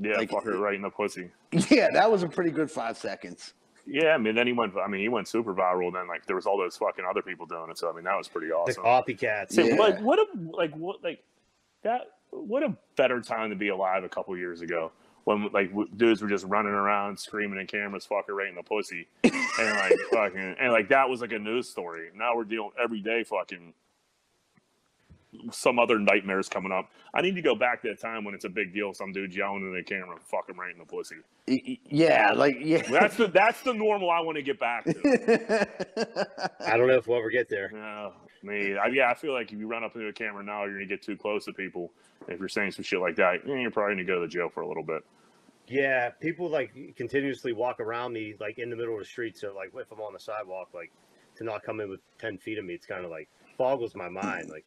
Yeah, Like- fuck her right in the pussy. Yeah, that was a pretty good five seconds. Yeah, I mean, then he went. I mean, he went super viral. Then like there was all those fucking other people doing it. So I mean, that was pretty The awesome. copycats. See, Yeah. Like what a like what like that. What a better time to be alive a couple years ago when like w- dudes were just running around screaming in cameras, fucking her right in the pussy," and like fucking and like that was like a news story. Now we're dealing every day fucking some other nightmares coming up. I need to go back to that time when it's a big deal. Some dude yelling in the camera, "Fuck him right in the pussy." Y- y- Yeah, like yeah. That's the that's the normal I want to get back to. I don't know if we'll ever get there. Yeah, me. I, yeah, I feel like if you run up into a camera now, you're gonna get too close to people. If you're saying some shit like that, eh, you're probably gonna go to jail for a little bit. Yeah, people like continuously walk around me like in the middle of the street. So like if I'm on the sidewalk, like to not come in with ten feet of me, it's kind of like boggles my mind. Like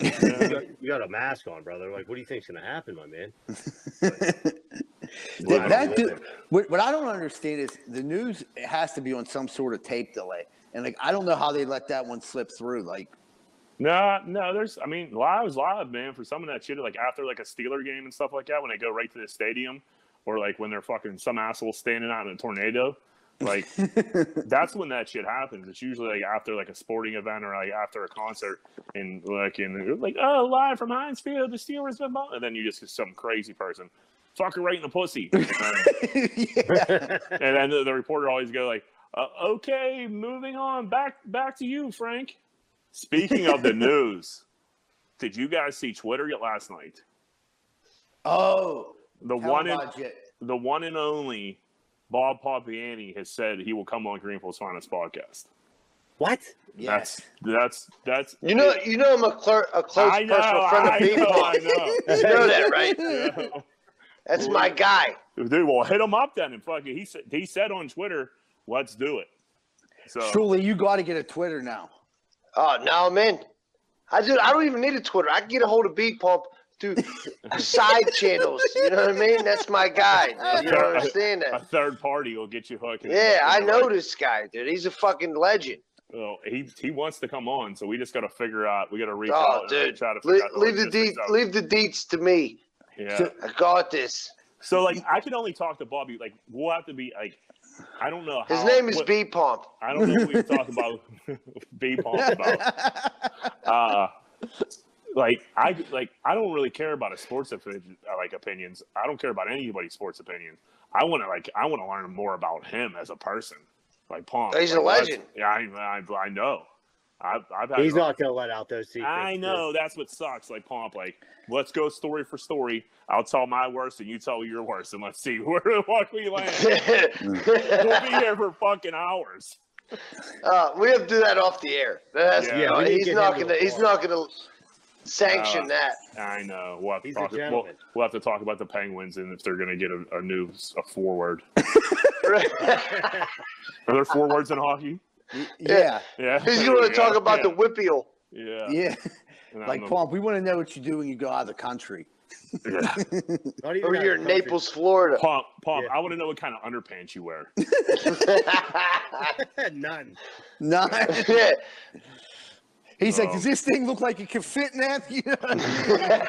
you, got, you got a mask on, brother. Like what do you think's gonna happen, my man? That, Wow. that dude, what, what I don't understand is the news has to be on some sort of tape delay, and like I don't know how they let that one slip through. Like, No, no, there's. I mean, live is live, man. For some of that shit, like after like a Steeler game and stuff like that, when they go right to the stadium, or like when they're fucking some asshole standing out in a tornado, like that's when that shit happens. It's usually like after like a sporting event or like after a concert, and like in like oh live from Heinz Field, the Steelers been bought, and then you just get some crazy person, fuck her right in the pussy, and then the, the reporter always go like, uh, okay, moving on, back back to you, Frank. Speaking of the news, did you guys see Twitter yet last night? oh, The one him and the one and only Bob Pompeani has said he will come on Greenfield's Finest podcast. What? Yes. That's that's that's You know, you know, I'm a, cler- a close I know, personal friend I of people. know, I know. You know that, right? Yeah. That's my guy. Dude, well, hit him up then and fucking he said he said on Twitter, let's do it. So Truly, you got to get a Twitter now. Oh, no, I'm. I do. I don't even need a Twitter. I can get a hold of Beat Pump through side channels. You know what I mean? That's my guy. Dude. You don't understand that. a third party will get you hooked. Yeah, I know this guy, dude. He's a fucking legend. Well, he he wants to come on, so we just got to figure out. We got to reach Oh, out and dude. try to figure Leave, out the leave the deets. Leave the deets to me. Yeah. I got this. So like, I can only talk to Bobby. Like, we'll have to be like, I don't know. His how- name is what- Beat Pump. I don't know what we can talk about. be pumped about. Uh, like I like I don't really care about a sports opinion, uh, like opinions. I don't care about anybody's sports opinions. I want to like I want to learn more about him as a person. Like Pomp. He's a like, let's- legend. Yeah, I, I, I know. I've, I've had He's not gonna let out those secrets. I know that's what sucks. Like Pomp, like let's go story for story. I'll tell my worst and you tell your worst, and let's see where the fuck we land. we'll be here for fucking hours. uh, we have to do that off the air. That's, Yeah, you know, we need to he's not gonna. He's not gonna sanction Uh, that. I know. We'll have to He's a talk. We'll, we'll have to talk about the Penguins and if they're going to get a, a new a forward. Are there forwards in hockey? Yeah, Yeah. he's there going to talk go. about yeah. the whippeal. Yeah. yeah. Like I'm Pomp, we want to know what you do when you go out of the country. the- yeah. Not even Or you're in. Naples, Florida. Pomp, Pomp. Yeah. I want to know what kind of underpants you wear. None. None. yeah. He's like, Oh. does this thing look like it can fit in that? You know what I mean?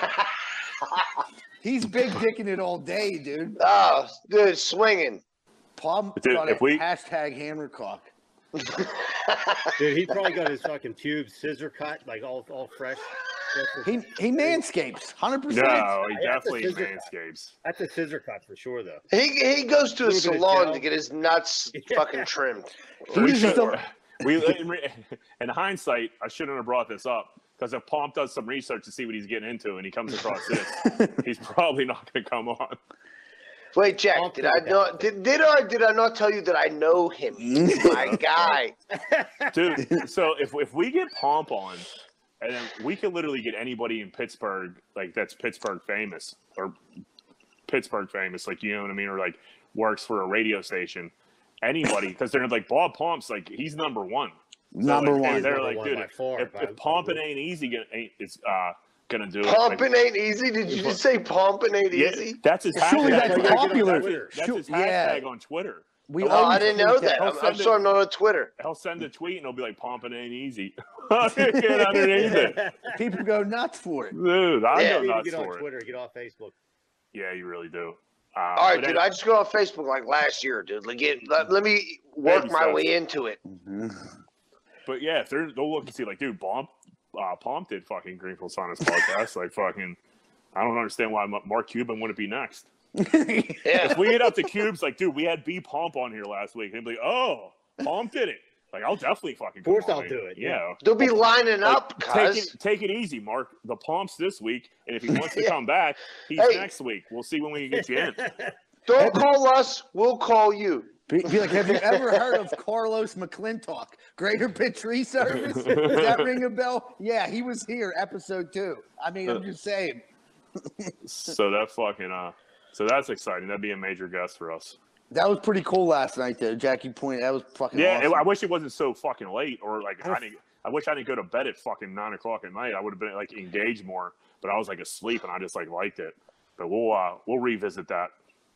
He's big dicking it all day, dude. oh, dude, swinging. Pomp Dude, if a we- hashtag hammercock. Dude, he probably got his fucking pubes scissor cut, like all all fresh. He he manscapes, hundred percent. No, he I have to definitely scissor cut. manscapes. That's a scissor cut for sure, though. He he goes to a Little bit of salon to get his nuts fucking trimmed. We should- the- we in, in hindsight, I shouldn't have brought this up because if Pomp does some research to see what he's getting into and he comes across this, he's probably not going to come on. Wait, Jack, I'll did I not did, did I did I not tell you that I know him? My guy. dude. So if if we get Pomp on, and then we can literally get anybody in Pittsburgh like that's Pittsburgh famous or Pittsburgh famous, like you know what I mean, or like works for a radio station. Anybody, because they're like Bob Pomp's like he's number one. So, Number like, one. They're Number like, one dude, by far, if, by- if Pompin ain't easy, gonna, ain't it's uh gonna do it. Pumping like, ain't easy. Did you just say pumping ain't yeah, easy? that's his Surely hashtag. that's That's popular. That's, that's his Sure, yeah. hashtag on Twitter. We Oh, I didn't know that. I'll I'm, I'm send it- sorry, I'm not on Twitter. He'll send a tweet and he'll be like, "Pumping ain't easy." Get underneath it, People go nuts for it. dude. I Yeah. go You need to nuts get on for it. Twitter, get off Facebook. Yeah, you really do. Uh, All right, dude. any- I just go on Facebook like last year, dude. Like, get, let, let me work Baby my steps. way into it. But yeah, if they're they'll look and see like, dude, Pomp, uh, Pomp did fucking Greenfield's Finest podcast. like, fucking, I don't understand why Ma- Mark Cuban wouldn't be next. Yeah. If we hit up the cubes, like, dude, we had B Pomp on here last week, and he'd be like, oh, Pomp did it. Like, I'll definitely fucking. Of course I'll man. do it, Yeah. They'll be lining Like, up, take it, take it easy, Mark. The Pomps this week, and if he wants to Yeah. come back, he's Hey. next week. We'll see when we can get you in. Don't call us. We'll call you. Be, be like, have you ever heard of Carlos McClintock, Greater Pitch Reservice? Does that ring a bell? Yeah, he was here, episode two. I mean, I'm just saying. so that fucking uh, so that's exciting. That'd be a major guest for us. That was pretty cool last night, though. Jackie pointed. That was fucking Yeah, awesome. I wish it wasn't so fucking late, or like I didn't. I wish I didn't go to bed at fucking nine o'clock at night. I would have been like engaged more, but I was like asleep and I just like liked it. But we'll uh we'll revisit that.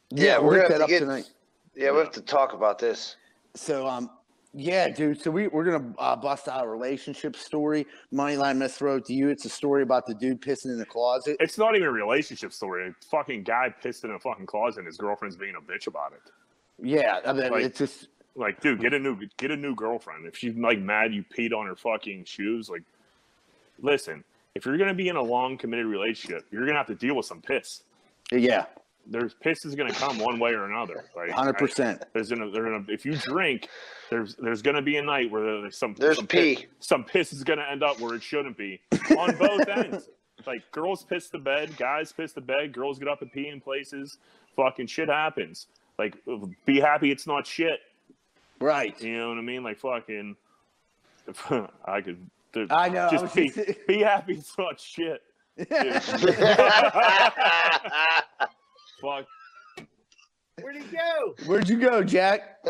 Yeah, we'll we're gonna that have up to get. tonight. Yeah, we have to talk about this. So, um, yeah, dude. So we we're gonna uh, bust out a relationship story. Moneyline, I'm gonna throw it to you. It's a story about the dude pissing in the closet. It's not even a relationship story. A fucking guy pissed in a fucking closet and his girlfriend's being a bitch about it. Yeah, I mean, Like- it's just Like, dude, get a new get a new girlfriend. If she's like mad you peed on her fucking shoes, like listen, if you're gonna be in a long committed relationship, you're gonna have to deal with some piss. yeah, There's piss is gonna come one way or another. Like hundred I- percent. There's gonna, they're gonna if you drink, there's there's gonna be a night where there's some There's some pee. Piss, some piss is gonna end up where it shouldn't be on both ends. Like girls piss the bed, guys piss the bed, girls get up and pee in places. Fucking shit happens. Like be happy it's not shit. Right. You know what I mean? Like fucking. I could. dude, I know, Just was be, just- be happy it's not shit. Fuck. Where'd go? Where'd you go, Jack?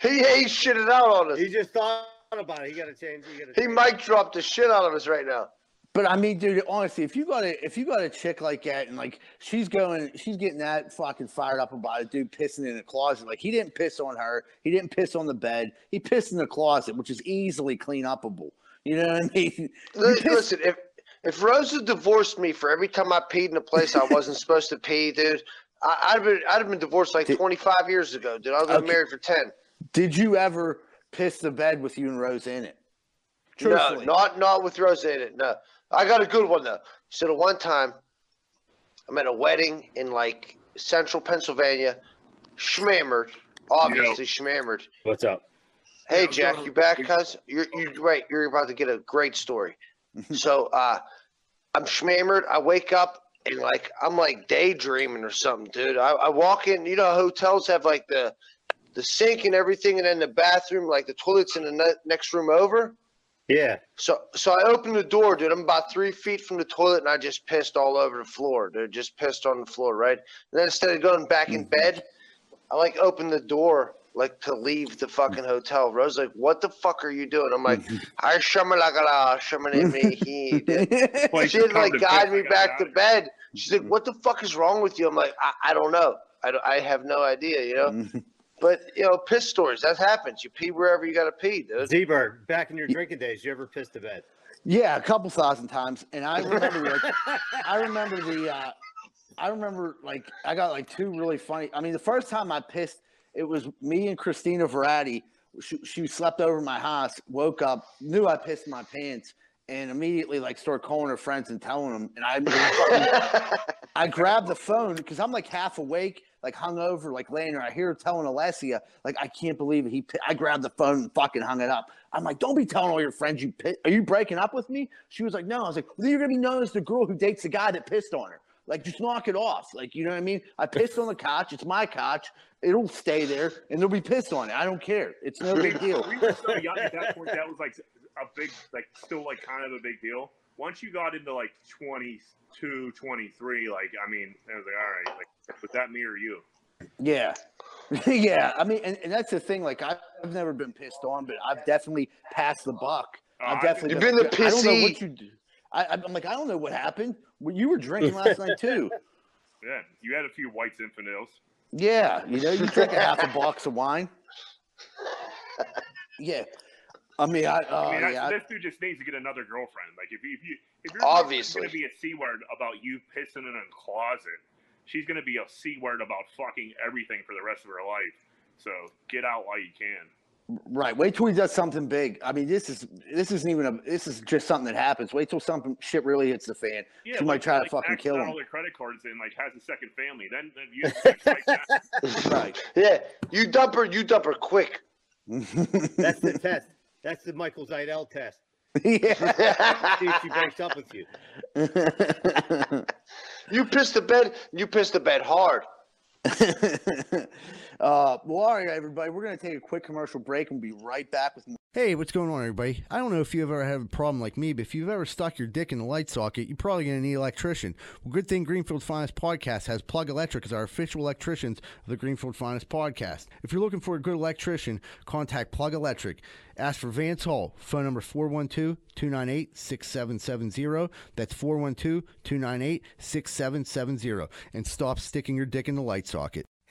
he he shitted out on us. He just thought about it. He got to change. He got to. He might drop the shit out of us right now. But I mean, dude, honestly, if you got a if you got a chick like that and like she's going, she's getting that fucking fired up about a dude pissing in the closet. Like he didn't piss on her, he didn't piss on the bed, he pissed in the closet, which is easily clean upable. You know what I mean? You piss- Listen, if if Rosa divorced me for every time I peed in a place I wasn't supposed to pee, dude, I, I'd have been I'd have been divorced like Did- 25 years ago, dude. I've been Okay. married for 10. Did you ever piss the bed with you and Rose in it? No, not not with Rose in it. No, I got a good one though. So the one time, I'm at a wedding in like central Pennsylvania, schmammered, obviously schmammered. What's up? Hey Jack, you back, cuz? You're you right. You're about to get a great story. so uh, I'm schmammered. I wake up and like I'm like daydreaming or something, dude. I, I walk in. You know, hotels have like the the sink and everything, and then the bathroom, like the toilets in the ne- next room over. Yeah. So so I opened the door, dude. I'm about three feet from the toilet, and I just pissed all over the floor, dude. Just pissed on the floor, right? And then instead of going back in mm-hmm. bed, I like opened the door like to leave the fucking hotel. Rose like, "What the fuck are you doing?" I'm like, "I shamalagala shamane me he." Like, She had come like guide me back to bed. She's like, "What the fuck is wrong with you?" I'm like, "I, I don't know. I, don't, I have no idea, you know." But you know, piss stories that happens. You pee wherever you got to pee, dude. Z-Bird, back in your drinking days, you ever pissed the bed? Yeah, a couple thousand times, and I remember like I remember the uh, I remember like I got like two really funny. I mean, the first time I pissed, it was me and Christina Verratti. She, she slept over my house, woke up, knew I pissed my pants, and immediately like started calling her friends and telling them. And I I grabbed the phone because I'm like half awake, like hungover, like laying there. I hear her telling Alessia, like, I can't believe he. pi-" I grabbed the phone and fucking hung it up. I'm like, don't be telling all your friends you are you breaking up with me? She was like, no. I was like, well, then you're gonna be known as the girl who dates the guy that pissed on her. Like, just knock it off. Like, you know what I mean? I pissed on the couch. It's my couch. It'll stay there, and they'll be pissed on it. I don't care. It's no big deal. we were so young at that point. That was like a big, like still like kind of a big deal. Once you got into like 22, 23, like I mean, I was like, all right, like was that me or you? Yeah. yeah. I mean, and, and that's the thing. Like, I've, I've never been pissed on, but I've definitely passed the buck. Oh, I've I've definitely You've been the I don't know what you do. I, I'm like, I don't know what happened. Well, you were drinking last night too. Yeah, you had a few white Zinfandels. Yeah, you know, you drink a half a box of wine. Yeah, I mean, I, uh, I mean, yeah, I- this dude just needs to get another girlfriend. Like if you if you if you're Obviously. going to be a c word about you pissing in a closet, she's going to be a c word about fucking everything for the rest of her life. So get out while you can. Right. Wait till he does something big. I mean, this is this isn't even a. This is just something that happens. Wait till something shit really hits the fan. Yeah, she might like- try to like fucking kill him. All their credit cards and like has a second family. Then then you like. Right. Yeah, you dump her. You dump her quick. That's the test. That's the Michael Zidell test. yeah. See if she breaks up with you. You pissed the bed. You pissed the bed hard. uh, well, all right, everybody. We're gonna take a quick commercial break and we'll be right back with more. Hey, what's going on, everybody? I don't know if you've ever had a problem like me, but if you've ever stuck your dick in the light socket, you're probably going to need an electrician. Well, good thing Greenfield's Finest Podcast has Plug Electric as our official electricians of the Greenfield Finest Podcast. If you're looking for a good electrician, contact Plug Electric. Ask for Vance Hall. Phone number 412 298 6770. That's 412 298 6770. And stop sticking your dick in the light socket.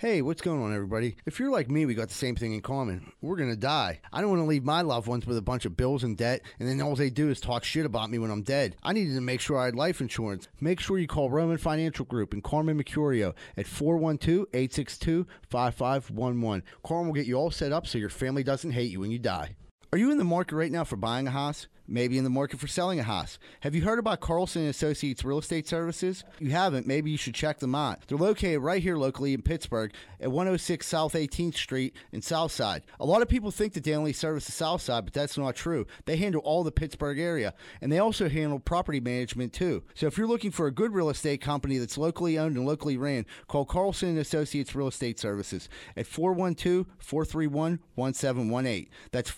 Hey, what's going on, everybody? If you're like me, we got the same thing in common. We're going to die. I don't want to leave my loved ones with a bunch of bills and debt, and then all they do is talk shit about me when I'm dead. I needed to make sure I had life insurance. Make sure you call Roman Financial Group and Carmen Mercurio at 412-862-5511. Carmen will get you all set up so your family doesn't hate you when you die. Are you in the market right now for buying a house? Maybe in the market for selling a house. Have you heard about Carlson Associates Real Estate Services? If you haven't, maybe you should check them out. They're located right here locally in Pittsburgh at 106 South 18th Street in Southside. A lot of people think that they only service the South Side, but that's not true. They handle all the Pittsburgh area, and they also handle property management too. So if you're looking for a good real estate company that's locally owned and locally ran, call Carlson Associates Real Estate Services at 412-431-1718. That's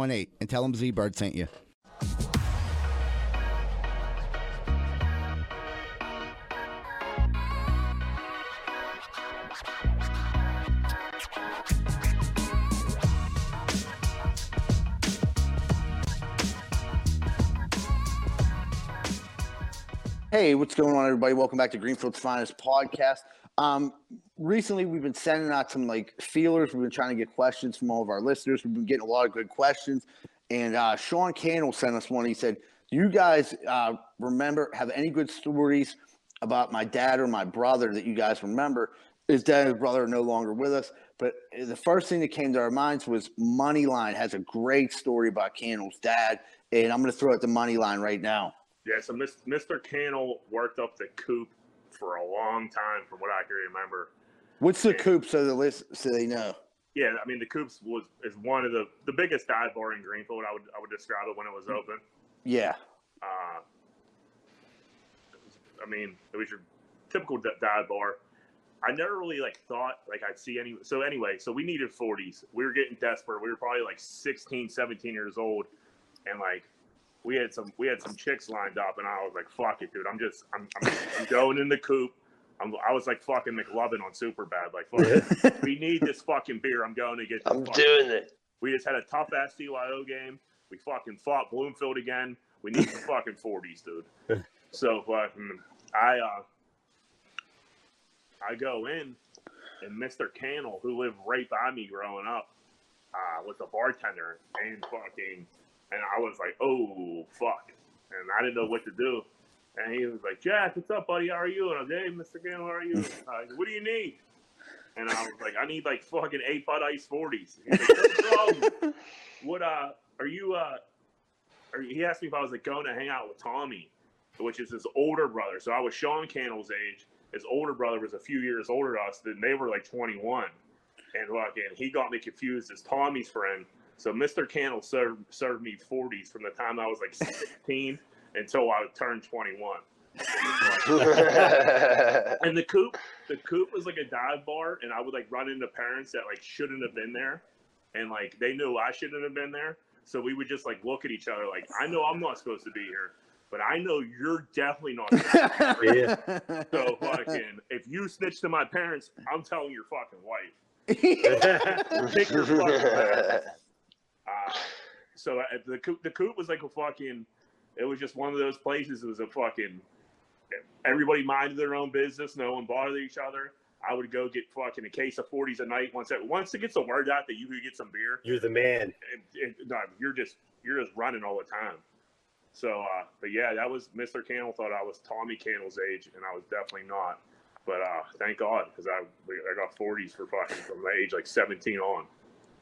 412-431-1718 and tell them Z-Bird sent you. Hey, what's going on, everybody? Welcome back to Greenfield's Finest Podcast. Um, recently, we've been sending out some like feelers. We've been trying to get questions from all of our listeners. We've been getting a lot of good questions. And uh, Sean Cannell sent us one. He said, "Do you guys uh, remember have any good stories about my dad or my brother that you guys remember?" His dad and his brother are no longer with us, but the first thing that came to our minds was Moneyline has a great story about Cannell's dad, and I'm going to throw it to Moneyline right now. Yeah, so Mr. Cannell worked up the coop for a long time, from what I can remember. What's the coop so the list so they know? Yeah, I mean the coops was is one of the the biggest dive bar in Greenfield. I would I would describe it when it was open. Yeah. Uh, was- I mean, it was your typical d- dive bar. I never really like thought like I'd see any. So anyway, so we needed 40s. We were getting desperate. We were probably like 16, 17 years old, and like we had some we had some chicks lined up, and I was like, "Fuck it, dude! I'm just I'm I'm, I'm going in the coop." I'm, I was like fucking McLovin on super bad. Like, fuck we need this fucking beer. I'm going to get. I'm fucking doing it. we just had a tough ass CYO game. We fucking fought Bloomfield again. We need the fucking forties, dude. So fucking, I uh, I go in, and Mr. Cannell, who lived right by me growing up, uh, was a bartender, and fucking, and I was like, oh fuck, and I didn't know what to do. And he was like, Jack, what's up, buddy? How are you? And I was like, hey, Mr. Cannell, how are you? Uh, what do you need? And I was like, I need like fucking eight Bud Ice 40s. He's like, no. What, uh, are you, uh, are, he asked me if I was like going to hang out with Tommy. which is his older brother. So I was Sean Cannell's age. His older brother was a few years older than us. Then they were like 21, and fucking he got me confused as Tommy's friend. So Mr. Cannell served served me 40s from the time I was like 16 until I turned 21. and the coop, the coop was like a dive bar, and I would like run into parents that like shouldn't have been there, and like they knew I shouldn't have been there. So we would just like look at each other like, I know I'm not supposed to be here, but I know you're definitely not. supposed to be here." Yeah. So fucking, if you snitch to my parents, I'm telling your fucking wife. Kick your fucking ass. Uh, so uh, the coop, the coop was like a fucking. It was just one of those places. It was a fucking. Everybody minded their own business. No one bothered each other. I would go get fucking a case of forties a night. Once that once it gets the word out that you could get some beer, You're the man. it, it, no, you're just you're just running all the time. So, uh, but yeah, that was Mr. Cannell thought I was Tommy Cannell's age, and I was definitely not. But uh, thank God because I I got forties for fucking from the age like seventeen on.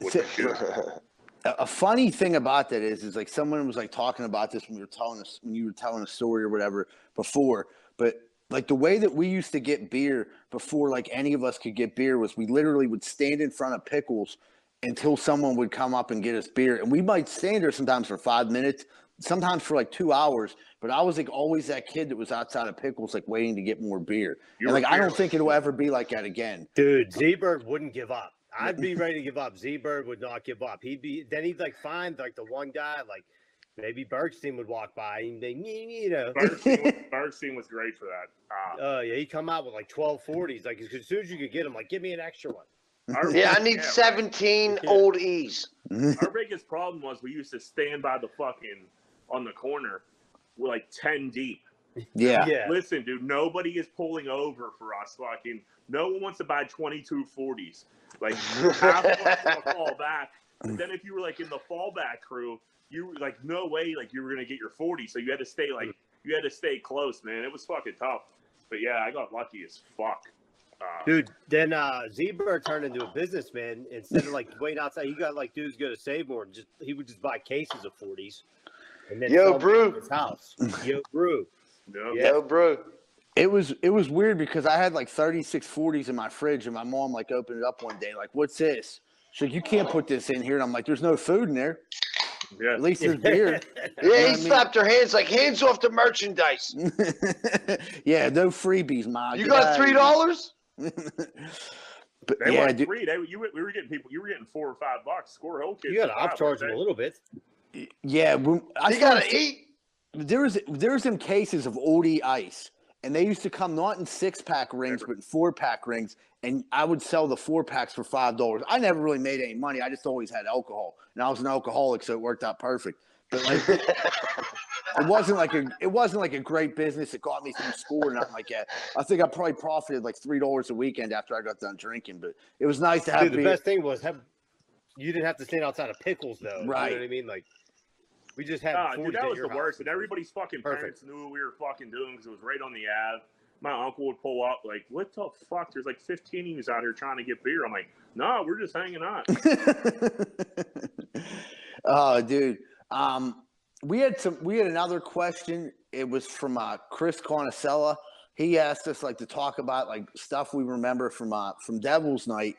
With the shit. a funny thing about that is, is like someone was like talking about this when we were telling us when you were telling a story or whatever before, but like the way that we used to get beer before like any of us could get beer was we literally would stand in front of pickles until someone would come up and get us beer, and we might stand there sometimes for five minutes, sometimes for like two hours. But I was like always that kid that was outside of pickles, like waiting to get more beer. You And like I don't think it'll ever be like that again. Dude, Z-Bird wouldn't give up. I'd be ready to give up. Z-Bird would not give up. He'd be then he'd like find like the one guy like maybe Bergstein would walk by and they you know. Bergstein, was- Bergstein was great for that. Uh, Oh yeah, he'd come out with like twelve forties. Like as soon as you could get him, like give me an extra one. our- yeah, I need right. 17 old E's. Our biggest problem was we used to stand by the fucking on the corner, we're like ten deep. Yeah. Yeah. Listen, dude, nobody is pulling over for us. Fucking, no one wants to buy 22 40s. Like, half of us fall back. But then if you were like in the fallback crew, you were like, no way, like you were gonna get your 40. So you had to stay like, you had to stay close, man. It was fucking tough. But yeah, I got lucky as fuck. Uh, Dude, then uh Z-Bird turned into a businessman instead of like waiting outside. He got like dudes go to save more and just he would just buy cases of forties. And then Yo, sell brew. at his house. Yo, brew. no. Yeah. Yo, bro. It was it was weird because I had like 36 40s in my fridge and my mom like opened it up one day like what's this? She's like you can't put this in here and I'm like there's no food in there. Yeah. At least there's beer. Yeah, what I he mean? slapped her hands like hands off the merchandise. yeah, no freebies, ma. You got three dollars? But They yeah, weren't dude, free. They, you, we were getting people. You were getting four or five bucks. Squirrel Hill kids. You gotta for upcharge him weren't a little bit. yeah. When, I gotta eat. there was there was some cases of oldie ice, and they used to come not in six pack rings but in four pack rings, and I would sell the four packs for five dollars. I never really made any money. I just always had alcohol, and I was an alcoholic, so it worked out perfect. But like, it wasn't like a it wasn't like a great business. It got me through school or nothing like that. I think I probably profited like three dollars a weekend after I got done drinking. But it was nice to have Dude, the beer. best thing was have you didn't have to stand outside of pickles though. You Right. know what I mean? Like we just had Ah, 40s dude, that was the house. worst. And everybody's fucking Perfect. parents knew what we were fucking doing because it was right on the Ave. My uncle would pull up like, "What the fuck? There's like 15 of you out here trying to get beer." I'm like, "No, we're just hanging out." oh, dude. Um, we had some. We had another question. It was from uh, Chris Conacella. He asked us like to talk about like stuff we remember from uh, from Devil's Night,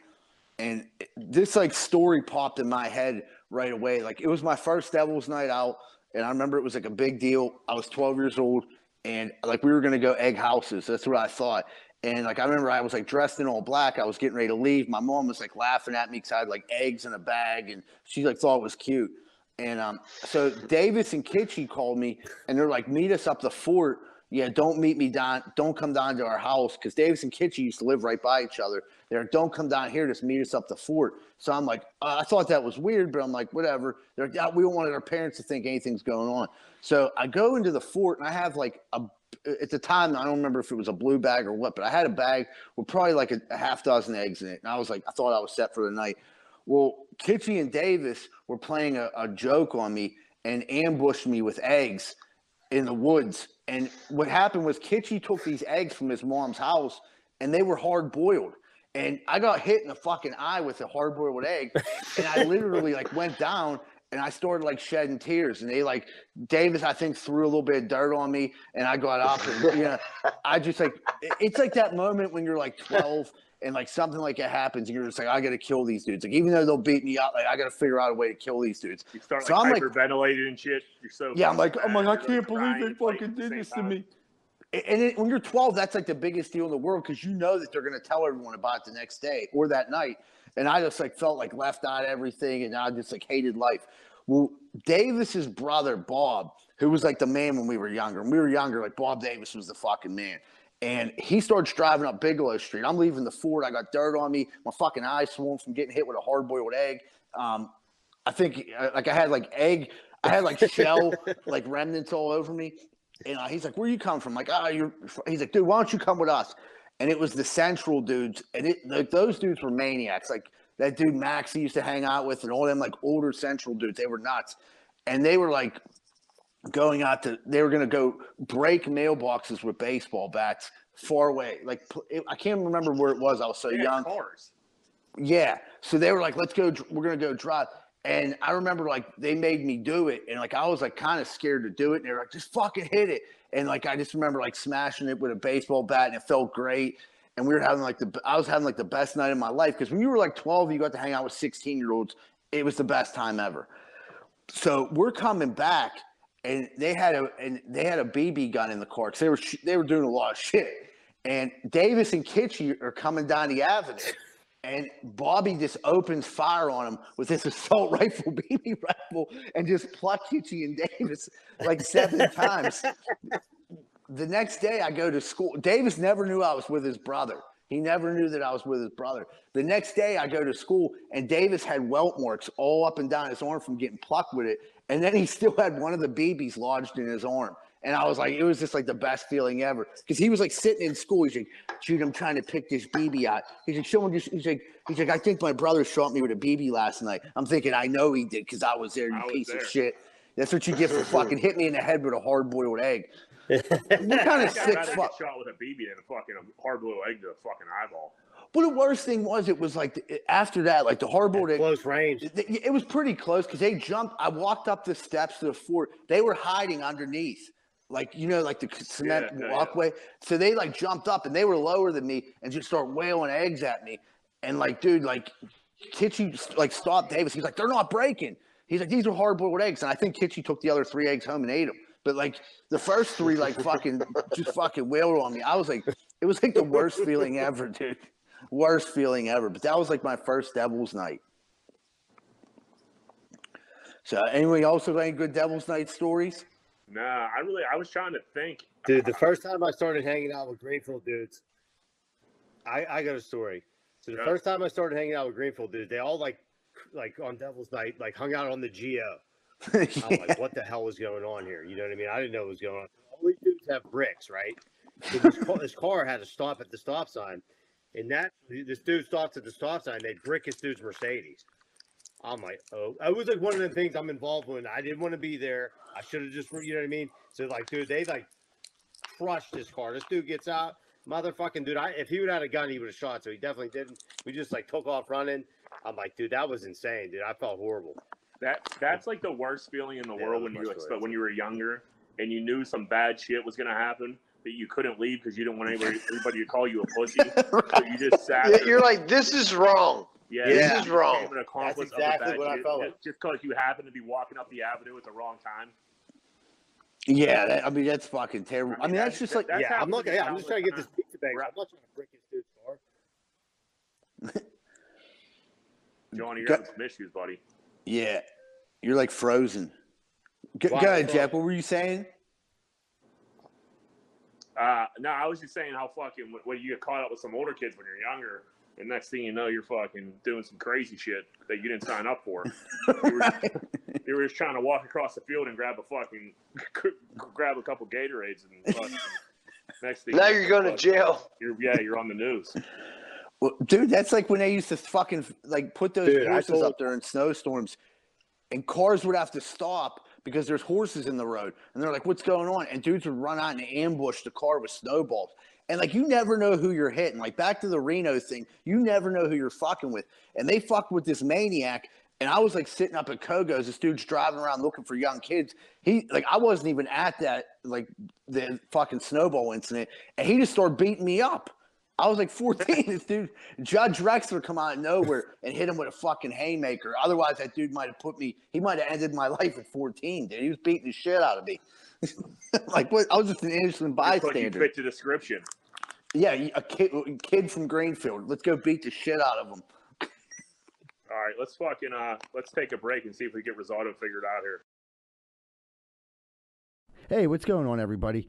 and this like story popped in my head right away. Like it was my first Devil's Night out, and I remember it was like a big deal. I was 12 years old, and like we were gonna go egg houses. That's what I thought. And like I remember I was like dressed in all black. I was getting ready to leave. My mom was like laughing at me because I had like eggs in a bag, and she like thought it was cute. And um, so Davis and Kitschy called me, and they're like, "Meet us up the fort." Yeah, don't meet me down. Don't come down to our house because Davis and Kitschy used to live right by each other. They're don't come down here. Just meet us up the fort. So I'm like, I thought that was weird, but I'm like, whatever. They're uh, we don't want our parents to think anything's going on. So I go into the fort and I have like a at the time I don't remember if it was a blue bag or what, but I had a bag with probably like a, a half dozen eggs in it, and I was like, I thought I was set for the night. Well, Kitschy and Davis were playing a, a joke on me and ambushed me with eggs in the woods. And what happened was Kitschy took these eggs from his mom's house and they were hard boiled. And I got hit in the fucking eye with a hard boiled egg. And I literally like went down and I started like shedding tears. And they like Davis, I think, threw a little bit of dirt on me, and I got up, and you know, I just like it's like that moment when you're like 12 and like something like it happens, and you're just like, I got to kill these dudes. Like even though they'll beat me up, like I got to figure out a way to kill these dudes. You start So like I'm like- hyperventilating and shit. You're so Yeah, I'm like, I'm oh like, I can't believe they fucking did this to me. And it, when you're 12, that's like the biggest deal in the world because you know that they're to tell everyone about it the next day or that night. And I just like felt like left out of everything, and I just like hated life. Well, Davis's brother Bob, who was like the man when we were younger, when we were younger, like Bob Davis was the fucking man. And he starts driving up Bigelow Street. I'm leaving the Ford. I got dirt on me. My fucking eyes swollen from getting hit with a hard boiled egg. Um, I think uh, like I had like egg, I had like shell like remnants all over me. And uh, he's like, "Where you come from?" like, "Ah, you're." He's like, "Dude, why don't you come with us?" And it was the Central dudes, and it like those dudes were maniacs. Like that dude Max he used to hang out with, and all them like older Central dudes. They were nuts, and they were like going out to. They were gonna go break mailboxes with baseball bats far away. Like I can't remember where it was. I was so had young. cars. Yeah. So they were like, let's go, we're going to go drive. And I remember like they made me do it. And like I was like kind of scared to do it. And they were like, just fucking hit it. And like I just remember like smashing it with a baseball bat and it felt great. And we were having like the, I was having like the best night of my life. Cause when you were like 12, you got to hang out with 16 year olds. It was the best time ever. So we're coming back and they had a, and they had a BB gun in the car. Cause they were, sh- they were doing a lot of shit. And Davis and Kitschy are coming down the avenue and Bobby just opens fire on him with his assault rifle, BB rifle, and just plucked Hitchy and Davis like seven times. The next day, I go to school. Davis never knew I was with his brother. He never knew that I was with his brother. The next day, I go to school, and Davis had welt marks all up and down his arm from getting plucked with it. And then he still had one of the BBs lodged in his arm. And I was like, it was just like the best feeling ever. Because he was like sitting in school. He's like, Jude, I'm trying to pick this BB out. He's like, someone just, he's like, he's like, I think my brother shot me with a BB last night. I'm thinking, I know he did because I was there, you was piece of shit. That's what you get for fucking hit me in the head with a hard boiled egg. what kind of sick fuck? shot with a BB than a fucking hard boiled egg to the fucking eyeball. But the worst thing was, it was like the- after that, like the hard boiled egg. Close range. It, it was pretty close because they jumped. I walked up the steps to the fort. They were hiding underneath, like you know, like the cement Yeah, yeah, yeah. walkway. So they like jumped up and they were lower than me and just start wailing eggs at me. And like, dude, like Kitchy like stopped Davis. He's like, they're not breaking. He's like, these are hard boiled eggs. And I think Kitchy took the other three eggs home and ate them. But like the first three, like fucking just fucking wailed on me. I was like, it was like the worst feeling ever, dude. Worst feeling ever. But that was like my first Devil's night. So, anyone else have any good Devil's Night stories? Nah, I really, I was trying to think. Dude, the first time I started hanging out with Greenfield dudes, I, I got a story. So the Yeah. first time I started hanging out with Greenfield dudes, they all like like on Devil's Night, like hung out on the Geo. I'm like, what the hell is going on here? You know what I mean? I didn't know what was going on. All these dudes have bricks, right? So this, car, this car had to stop at the stop sign, and that this dude stops at the stop sign. They brick his dude's Mercedes. I'm like, oh, it was like one of the things I'm involved in. I didn't want to be there. I should have just, you know what I mean? So like, dude, they like crushed this car. This dude gets out, motherfucking dude. I if he would have had a gun, he would have shot. So he definitely didn't. We just like took off running. I'm like, dude, that was insane, dude. I felt horrible. That that's like the worst feeling in the Yeah, world when you expect when you were younger and you knew some bad shit was gonna happen, but you couldn't leave because you didn't want anybody, anybody to call you a pussy. So you just sat. Yeah, there. You're like, this is wrong. yeah, this you is wrong. An accomplice That's exactly of what I felt just- because you happened to be walking up the avenue at the wrong time. Yeah, that, I mean that's fucking terrible. I mean, that's just like That's yeah, I'm happened not. Yeah, I'm just trying to get this countless pizza bag. I'm not trying to break this dude's car. Johnny, you're Go- having some issues, buddy. yeah, you're like frozen. Go, Wow, go ahead, so- Jeff. What were you saying? Uh, no, I was just saying how fucking when you get caught up with some older kids when you're younger, and next thing you know, you're fucking doing some crazy shit that you didn't sign up for. You were, you were just trying to walk across the field and grab a fucking grab a couple Gatorades and fucking, next thing Now you know, you're going to jail. You're yeah, you're on the news. Well, dude, that's like when they used to fucking like put those Dude, I told- up there in snowstorms, and cars would have to stop because there's horses in the road, and they're like, "What's going on?" And dudes would run out and ambush the car with snowballs, and like you never know who you're hitting. Like back to the Reno thing, you never know who you're fucking with, and they fucked with this maniac. And I was like sitting up at Kogo's. This dude's driving around looking for young kids. He like I wasn't even at that like the fucking snowball incident, and he just started beating me up. I was like 14. this dude, Judge Rexler, come out of nowhere and hit him with a fucking haymaker. Otherwise, that dude might have put me. He might have ended my life at 14. Dude, he was beating the shit out of me. like what? I was just an innocent Looks like you bystander. fit the description. Yeah, a kid, a kid from Greenfield. Let's go beat the shit out of him. All right, let's fucking uh, let's take a break and see if we get Rosato figured out here. Hey, what's going on, everybody?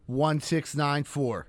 1694.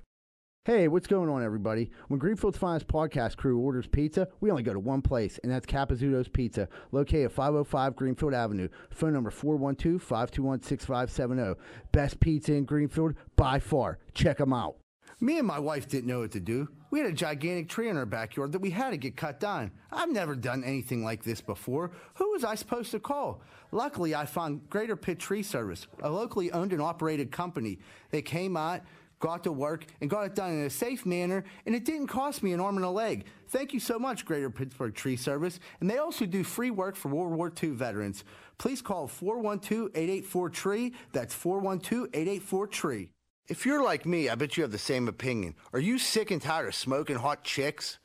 Hey, what's going on, everybody? When Greenfield's Finest podcast crew orders pizza, we only go to one place, and that's Capizzuto's Pizza, located at 505 Greenfield Avenue. Phone number 412 521 6570. Best pizza in Greenfield by far. Check them out. Me and my wife didn't know what to do. We had a gigantic tree in our backyard that we had to get cut down. I've never done anything like this before. Who was I supposed to call? Luckily, I found Greater Pitt Tree Service, a locally owned and operated company. They came out, got to work, and got it done in a safe manner, and it didn't cost me an arm and a leg. Thank you so much, Greater Pittsburgh Tree Service. And they also do free work for World War II veterans. Please call 412 884 TREE. That's 412 884 TREE. If you're like me, I bet you have the same opinion. Are you sick and tired of smoking hot chicks?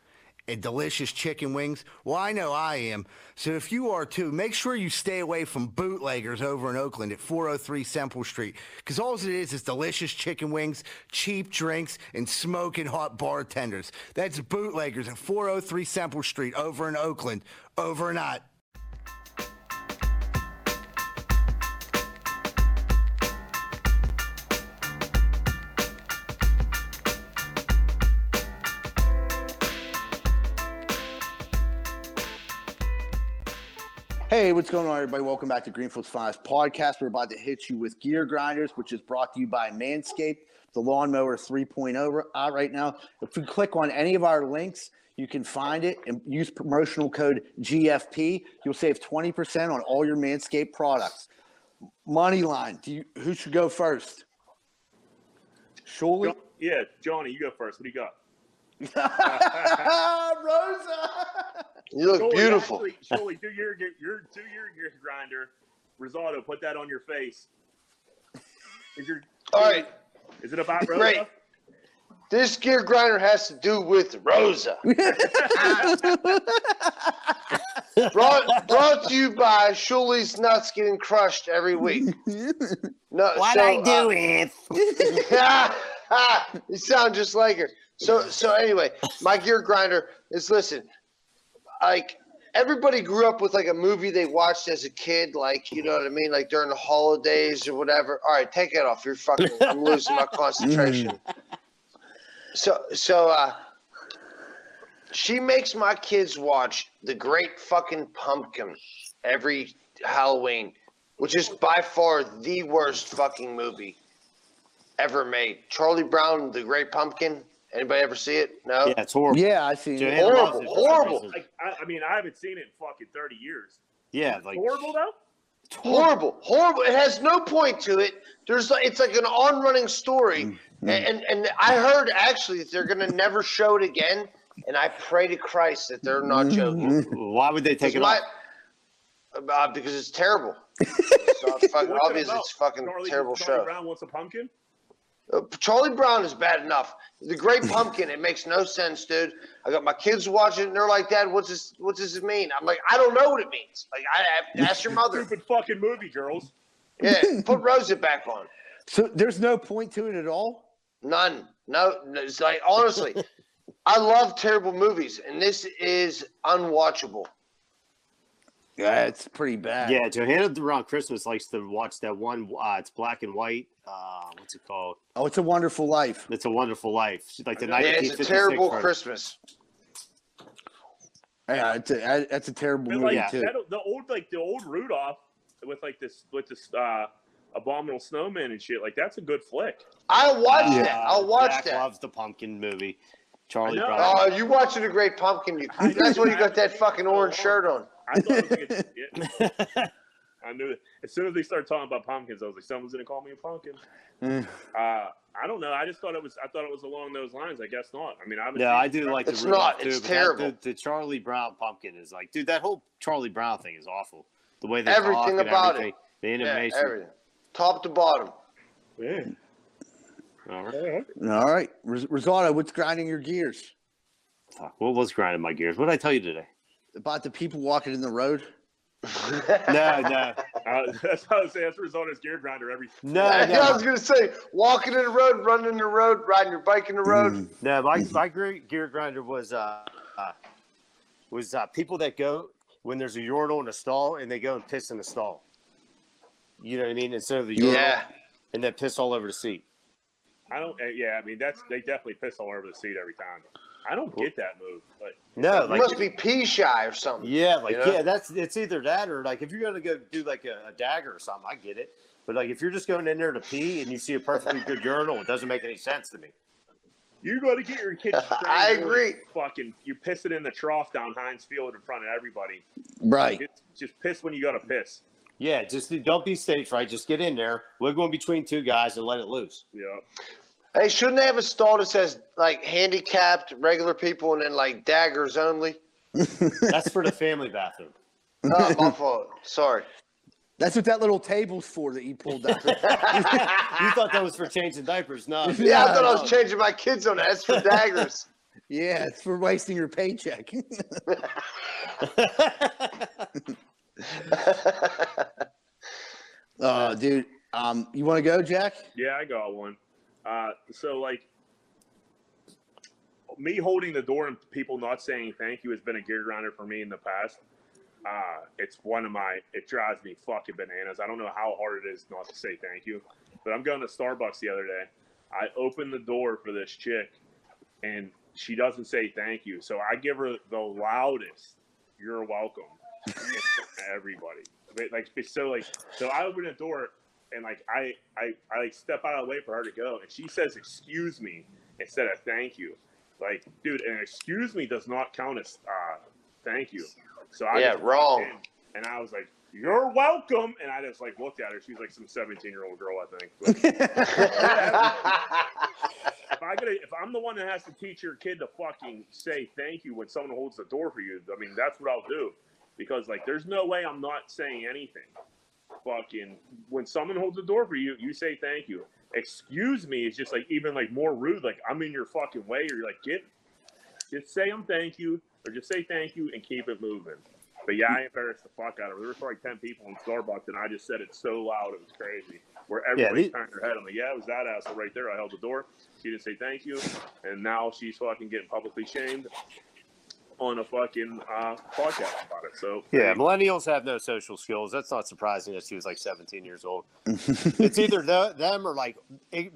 and delicious chicken wings? Well, I know I am. So if you are too, make sure you stay away from bootleggers over in Oakland at 403 Semple Street. Because all it is is delicious chicken wings, cheap drinks, and smoking hot bartenders. That's bootleggers at 403 Semple Street over in Oakland. Over Hey, what's going on, everybody? Welcome back to Greenfield's Finest Podcast. We're about to hit you with Gear Grinders, which is brought to you by Manscaped, the Lawnmower 3.0 out right now. If you click on any of our links, you can find it and use promotional code GFP. You'll save 20% on all your Manscaped products. Moneyline, do you, who should go first? Surely? Yeah, Johnny, you go first. What do you got? Rosa! You look Joey, beautiful. Actually, Joey, do your your do your gear grinder. Rosato, put that on your face. Is your All right, Is it about Rosa? Great. this gear grinder has to do with Rosa. brought, brought to you by Shuley's Nuts getting crushed every week. No, What so, I do uh, with you sound just like her. So so anyway, my gear grinder is listen, like everybody grew up with like a movie they watched as a kid, like you know what I mean, like during the holidays or whatever. All right, take it off. You're fucking. I'm losing my concentration. So so uh, she makes my kids watch the Great Fucking Pumpkin every Halloween, which is by far the worst fucking movie ever made. Charlie Brown, the Great Pumpkin. Anybody ever see it? No. Yeah, it's horrible. Yeah, I see. it. Horrible, it horrible. Like, I, I mean, I haven't seen it in fucking thirty years. Yeah, like Horrible though. it's horrible. horrible, horrible. It has no point to it. There's it's like an on-running story, mm, mm. and, and and I heard actually that they're gonna never show it again. And I pray to Christ that they're not mm. joking. Why would they take it My- off? uh, uh because it's terrible. It's not fucking What's it obvious. It's fucking Charlie, terrible Charlie show. Brown wants a pumpkin. Uh, Charlie Brown is bad enough. The Great Pumpkin, it makes no sense, dude. I got my kids watching, it, and they're like, "Dad, what's this? What does this mean?" I'm like, "I don't know what it means." Like, I, I ask your mother. Stupid fucking movie, girls. Yeah, put Rosa back on. So there's no point to it at all? None. No, no, it's like honestly, I love terrible movies, and this is unwatchable. Yeah, it's pretty bad. Yeah, Johanna around Christmas likes to watch that one. Uh, it's black and white. Uh, what's it called? Oh, it's a wonderful life. It's a Wonderful Life. Like the Yeah, it's a terrible version. Christmas. Yeah, it's a, that's a terrible But movie like too. that, the old like the old Rudolph with like this with this uh abominable snowman and shit. Like that's a good flick. I watched watch Yeah. that. I watched watch Jack that. loves the pumpkin movie. Charlie I know. Brown. Oh, you watching the Great Pumpkin? You, that's why you got that fucking orange shirt on. I thought it was good, yeah. I knew it. As soon as they started talking about pumpkins, I was like, someone's gonna call me a pumpkin. Mm. Uh, I don't know. I just thought it was. I thought it was along those lines. I guess not. I mean, I Yeah, I do like the It's Rudolph not. It's too, but that- terrible. the, the Charlie Brown pumpkin is like, dude, that whole Charlie Brown thing is awful. The way they Everything talk about everything, The Yeah, animation. everything, top to bottom. Yeah. All right. All right, Ros- Rosato, what's grinding your gears? Fuck, what was grinding my gears? What did I tell you today? About the people walking in the road? No, no, Uh, that's how I was saying. That's the result of his gear grinder. Every no, I was gonna say, walking in the road, running in the road, riding your bike in the road. Mm. No, my my gre- gear grinder was uh, uh was uh, people that go when there's a urinal in a stall and they go and piss in the stall. You know what I mean? Instead of the urinal, Yeah, and then piss all over the seat. I don't. uh, Yeah, I mean that's they definitely piss all over the seat every time. I don't get that move, but No, you like must be pee shy or something. Yeah, like You know? yeah, that's it's either that or like if you're gonna go do like a, a dagger or something, I get it. But like if you're just going in there to pee and you see a perfectly good urinal, it doesn't make any sense to me. you got to get your kids. I agree. Fucking, you piss it in the trough down Heinz Field in front of everybody. Right. Just, just piss when you got to piss. Yeah, just don't be stage right. Just get in there, wiggle in between two guys, and let it loose. Yeah. Hey, shouldn't they have a stall that says like handicapped, regular people, and then like daggers only? That's for the family bathroom. Oh, my fault. Sorry. That's what that little table's for that you pulled out. You thought that was for changing diapers? No. Yeah, I thought I was changing my kids on that. That's for daggers. yeah, it's for wasting your paycheck. uh, dude, um, you want to go, Jack? Yeah, I got one. Uh, so like me holding the door and people not saying thank you has been a gear grinder for me in the past. Uh, it's one of my. It drives me fucking bananas. I don't know how hard it is not to say thank you. But I'm going to Starbucks the other day. I open the door for this chick, and she doesn't say thank you. So I give her the loudest "You're welcome" everybody. Like so like so I open the door and like I, I I like step out of the way for her to go, and she says "excuse me" instead of "thank you." Like, dude, an excuse me does not count as uh, thank you. So I Yeah, wrong. in, and I was like, "You're welcome," and I just like looked at her. She's like some 17 year old girl, I think. But if I gotta, if I'm the one that has to teach your kid to fucking say thank you when someone holds the door for you, I mean that's what I'll do. Because like, there's no way I'm not saying anything. Fucking, when someone holds the door for you, you say thank you. Excuse me is just like even like more rude. Like I'm in your fucking way, or you're like get, just say I'm thank you, or just say thank you and keep it moving. But yeah, I embarrassed the fuck out of her. There was like ten people in Starbucks, and I just said it so loud it was crazy. Where everybody the- turned their head. I'm like, yeah, it was that asshole right there. I held the door. She didn't say thank you, and now she's fucking getting publicly shamed on a fucking uh, podcast about it. So Yeah, millennials have no social skills. That's not surprising that she was like 17 years old. it's either the, them or like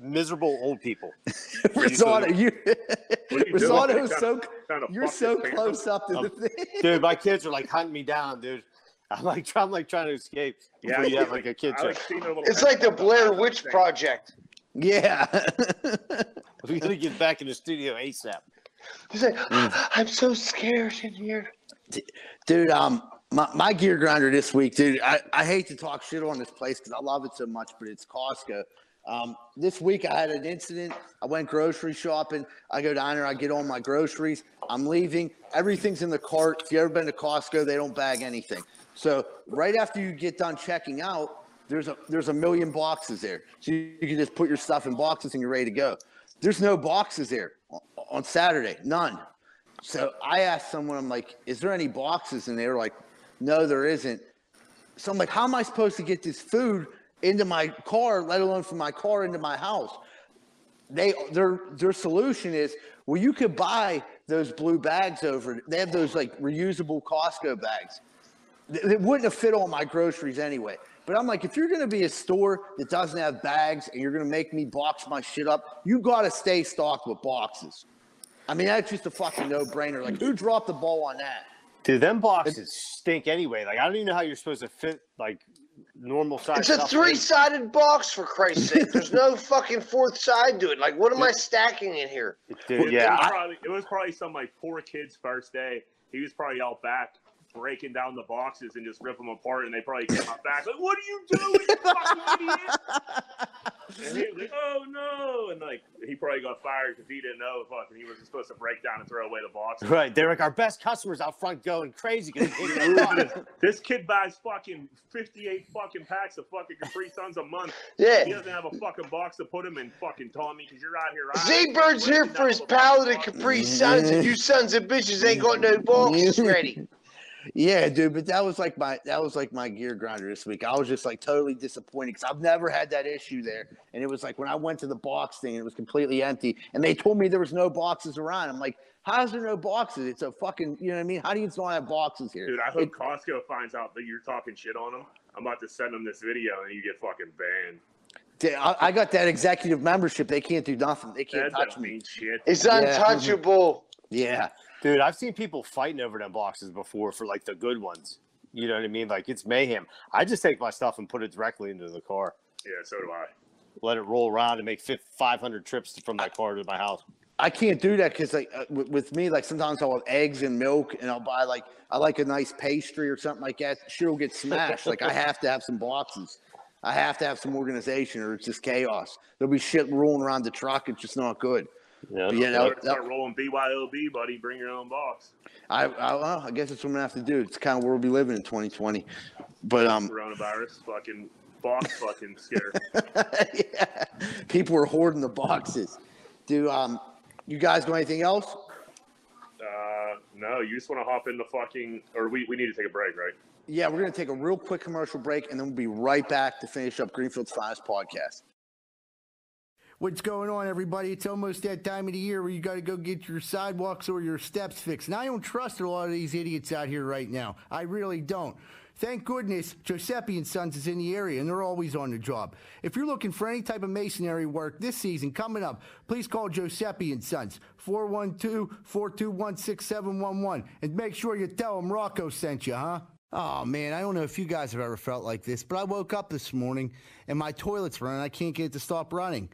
miserable old people. Rosato, you, What are you doing? Rosato is Trying so to- trying to you're so close up? up to Um, the thing. Dude, my kids are like hunting me down, dude. I'm like, I'm like trying to escape. Yeah, you have see, like a kid. Like check. seeing their little it's like the Blair Witch of the thing. Project. Yeah. We gotta get back in the studio ASAP. He's like, I'm so scared in here. dude, um, my, my gear grinder this week, dude. I, I hate to talk shit on this place because I love it so much, but it's Costco. Um, this week I had an incident. I went grocery shopping. I go down there. I get all my groceries. I'm leaving. Everything's in the cart. If you ever been to Costco, they don't bag anything. So right after you get done checking out, there's a there's a million boxes there. So you, you can just put your stuff in boxes and you're ready to go. There's no boxes there on, Saturday. None. So I asked someone, I'm like, is there any boxes? And they were like, no, there isn't. So I'm like, how am I supposed to get this food into my car, let alone from my car into my house? They their their solution is, well, you could buy those blue bags over. They have those like reusable Costco bags. They wouldn't have fit all my groceries anyway. But I'm like, if you're gonna be a store that doesn't have bags and you're gonna make me box my shit up, you gotta stay stocked with boxes. I mean, that's just a fucking no brainer. Like, who dropped the ball on that? Dude, them boxes stink anyway. Like I don't even know how you're supposed to fit like normal size. It's a three-sided box for Christ's sake. There's no fucking fourth side to it. Like, what am I stacking in here? Dude, It, yeah, was probably, it was probably some like poor kid's first day. He was probably all back breaking down the boxes and just rip them apart, and they probably came out back like, "What are you doing, you fucking idiot?" And he was like, "Oh no!" And like he probably got fired because he didn't know fucking he wasn't supposed to break down and throw away the boxes. right. They're like our best customers out front going crazy because they take that box. This kid buys fucking fifty-eight fucking packs of fucking Capri Suns a month. Yeah. He doesn't have a fucking box to put him in, fucking Tommy, because you're out here. Z-Bird's here for his pallet of Capri Suns, and you sons of bitches ain't got no boxes ready. Yeah, dude, but that was like my that was like my gear grinder this week. I was just like totally disappointed because I've never had that issue there, and it was like when I went to the box thing, it was completely empty, and they told me there was no boxes around. I'm like, how's there no boxes? It's a fucking, you know what I mean? How do you not have boxes here? Dude, I hope It- Costco finds out that you're talking shit on them. I'm about to send them this video and you get fucking banned. Dude, I, I got that executive membership. They can't do nothing. They can't That touch me. shit. It's Yeah. untouchable. Yeah, Dude, I've seen people fighting over them boxes before for like the good ones. You know what I mean? Like it's mayhem. I just take my stuff and put it directly into the car. Yeah, so do I. Let it roll around and make 500 trips from my car to my house. I can't do that because like uh, with, with me, like sometimes I'll have eggs and milk, and I'll buy like I like a nice pastry or something like that. Shit will get smashed. like I have to have some boxes. I have to have some organization, or it's just chaos. There'll be shit rolling around the truck. It's just not good. Yeah. But yeah, Start, that, that, start rolling BYOB, buddy. Bring your own box. I, I, well, I guess that's what I'm gonna have to do. It's kind of where we'll be living in 2020. But um, Coronavirus, fucking box, fucking scare. yeah, people are hoarding the boxes. Do um, you guys got anything else? Uh, no, you just want to hop into fucking, or we, we need to take a break, right? Yeah, we're gonna take a real quick commercial break, and then we'll be right back to finish up Greenfield's finest podcast. What's going on, everybody? It's almost that time of the year where you got to go get your sidewalks or your steps fixed. And I don't trust a lot of these idiots out here right now. I really don't. Thank goodness Giuseppe and Sons is in the area and they're always on the job. If you're looking for any type of masonry work this season coming up, please call Giuseppe and Sons 412-421-6711 and make sure you tell them Rocco sent you, huh? Oh man, I don't know if you guys have ever felt like this, but I woke up this morning and my toilet's running. I can't get it to stop running.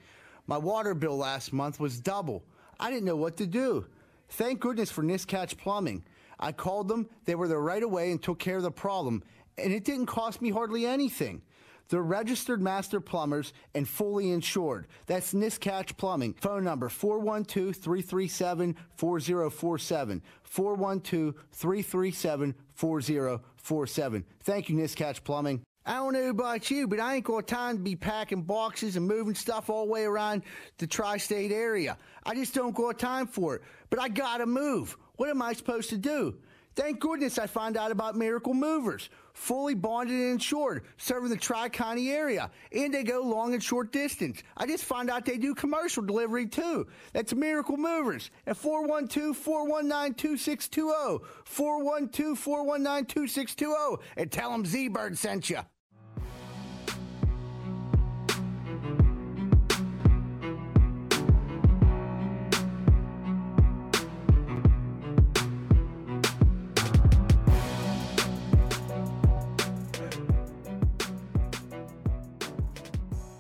My water bill last month was double. I didn't know what to do. Thank goodness for Niscatch Plumbing. I called them, they were there right away and took care of the problem, and it didn't cost me hardly anything. They're registered master plumbers and fully insured. That's Niscatch Plumbing. Phone number 412 337 4047. 412 337 4047. Thank you, Niscatch Plumbing. I don't know about you, but I ain't got time to be packing boxes and moving stuff all the way around the tri state area. I just don't got time for it. But I gotta move. What am I supposed to do? Thank goodness I found out about Miracle Movers. Fully bonded and insured, serving the Tri County area. And they go long and short distance. I just found out they do commercial delivery too. That's Miracle Movers at 412 419 2620. 412 419 2620. And tell them Z Bird sent you.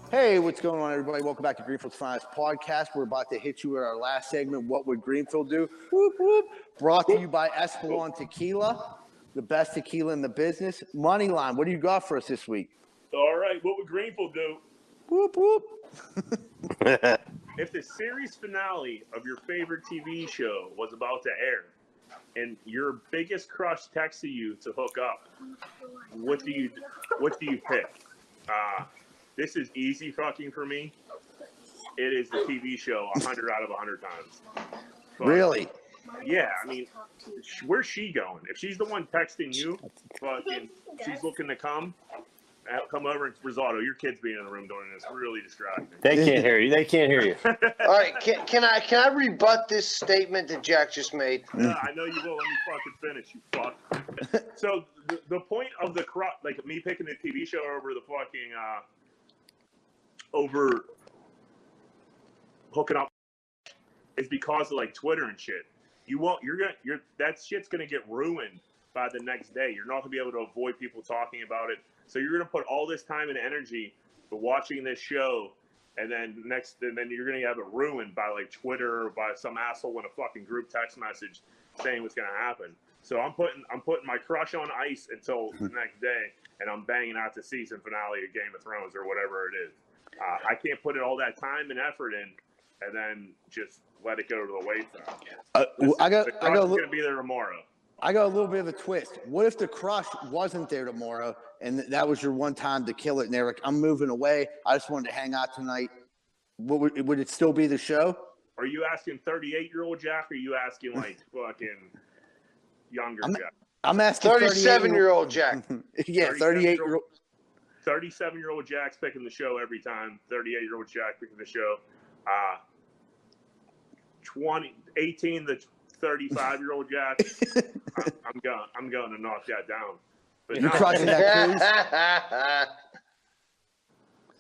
Hey, what's going on, everybody? Welcome back to Greenfield's Finest Podcast. We're about to hit you with our last segment. What would Greenfield do? Whoop, whoop. Brought to you by Espolon Tequila, the best tequila in the business. Moneyline, what do you got for us this week? All right, what would Greenfield do Whoop whoop. if the series finale of your favorite TV show was about to air and your biggest crush texted you to hook up? What do you what do you pick? Uh, this is easy fucking for me. It is the TV show 100 out of 100 times. But, Really? Yeah, I mean, where's she going? If she's the one texting you, fucking, she's looking to come. uh, Come over and Rosato, your kid's being in the room doing this really distracting. They can't hear you. They can't hear you. All right, can, can I can I rebut this statement that Jack just made? Yeah, I know you will. Let me fucking finish, you fuck. so the, the point of the cru like me picking the TV show over the fucking uh, over hooking up is because of like Twitter and shit. You won't. You're gonna. You're that shit's gonna get ruined by the next day. You're not gonna be able to avoid people talking about it. So you're gonna put all this time and energy to watching this show, and then next, and then you're gonna have it ruined by like Twitter or by some asshole in a fucking group text message saying what's gonna happen. So I'm putting I'm putting my crush on ice until the next day, and I'm banging out the season finale of Game of Thrones or whatever it is. Uh, I can't put in all that time and effort in, and then just let it go to the wayside. Uh, This- I got the I crush got a is li- gonna be there tomorrow. I got a little bit of a twist. What if the crush wasn't there tomorrow and that was your one time to kill it? And they're I'm moving away. I just wanted to hang out tonight. What would, would it still be the show? Are you asking 38 year old Jack? Or are you asking like fucking younger I'm- Jack? I'm asking 37 year old Jack. yeah, 38 year old. 37 year old Jack's picking the show every time. 38 year old Jack picking the show. Uh, 20, 18 to 35 year old Jack. I'm, I'm going. I'm going to knock that down. But You're no, crushing that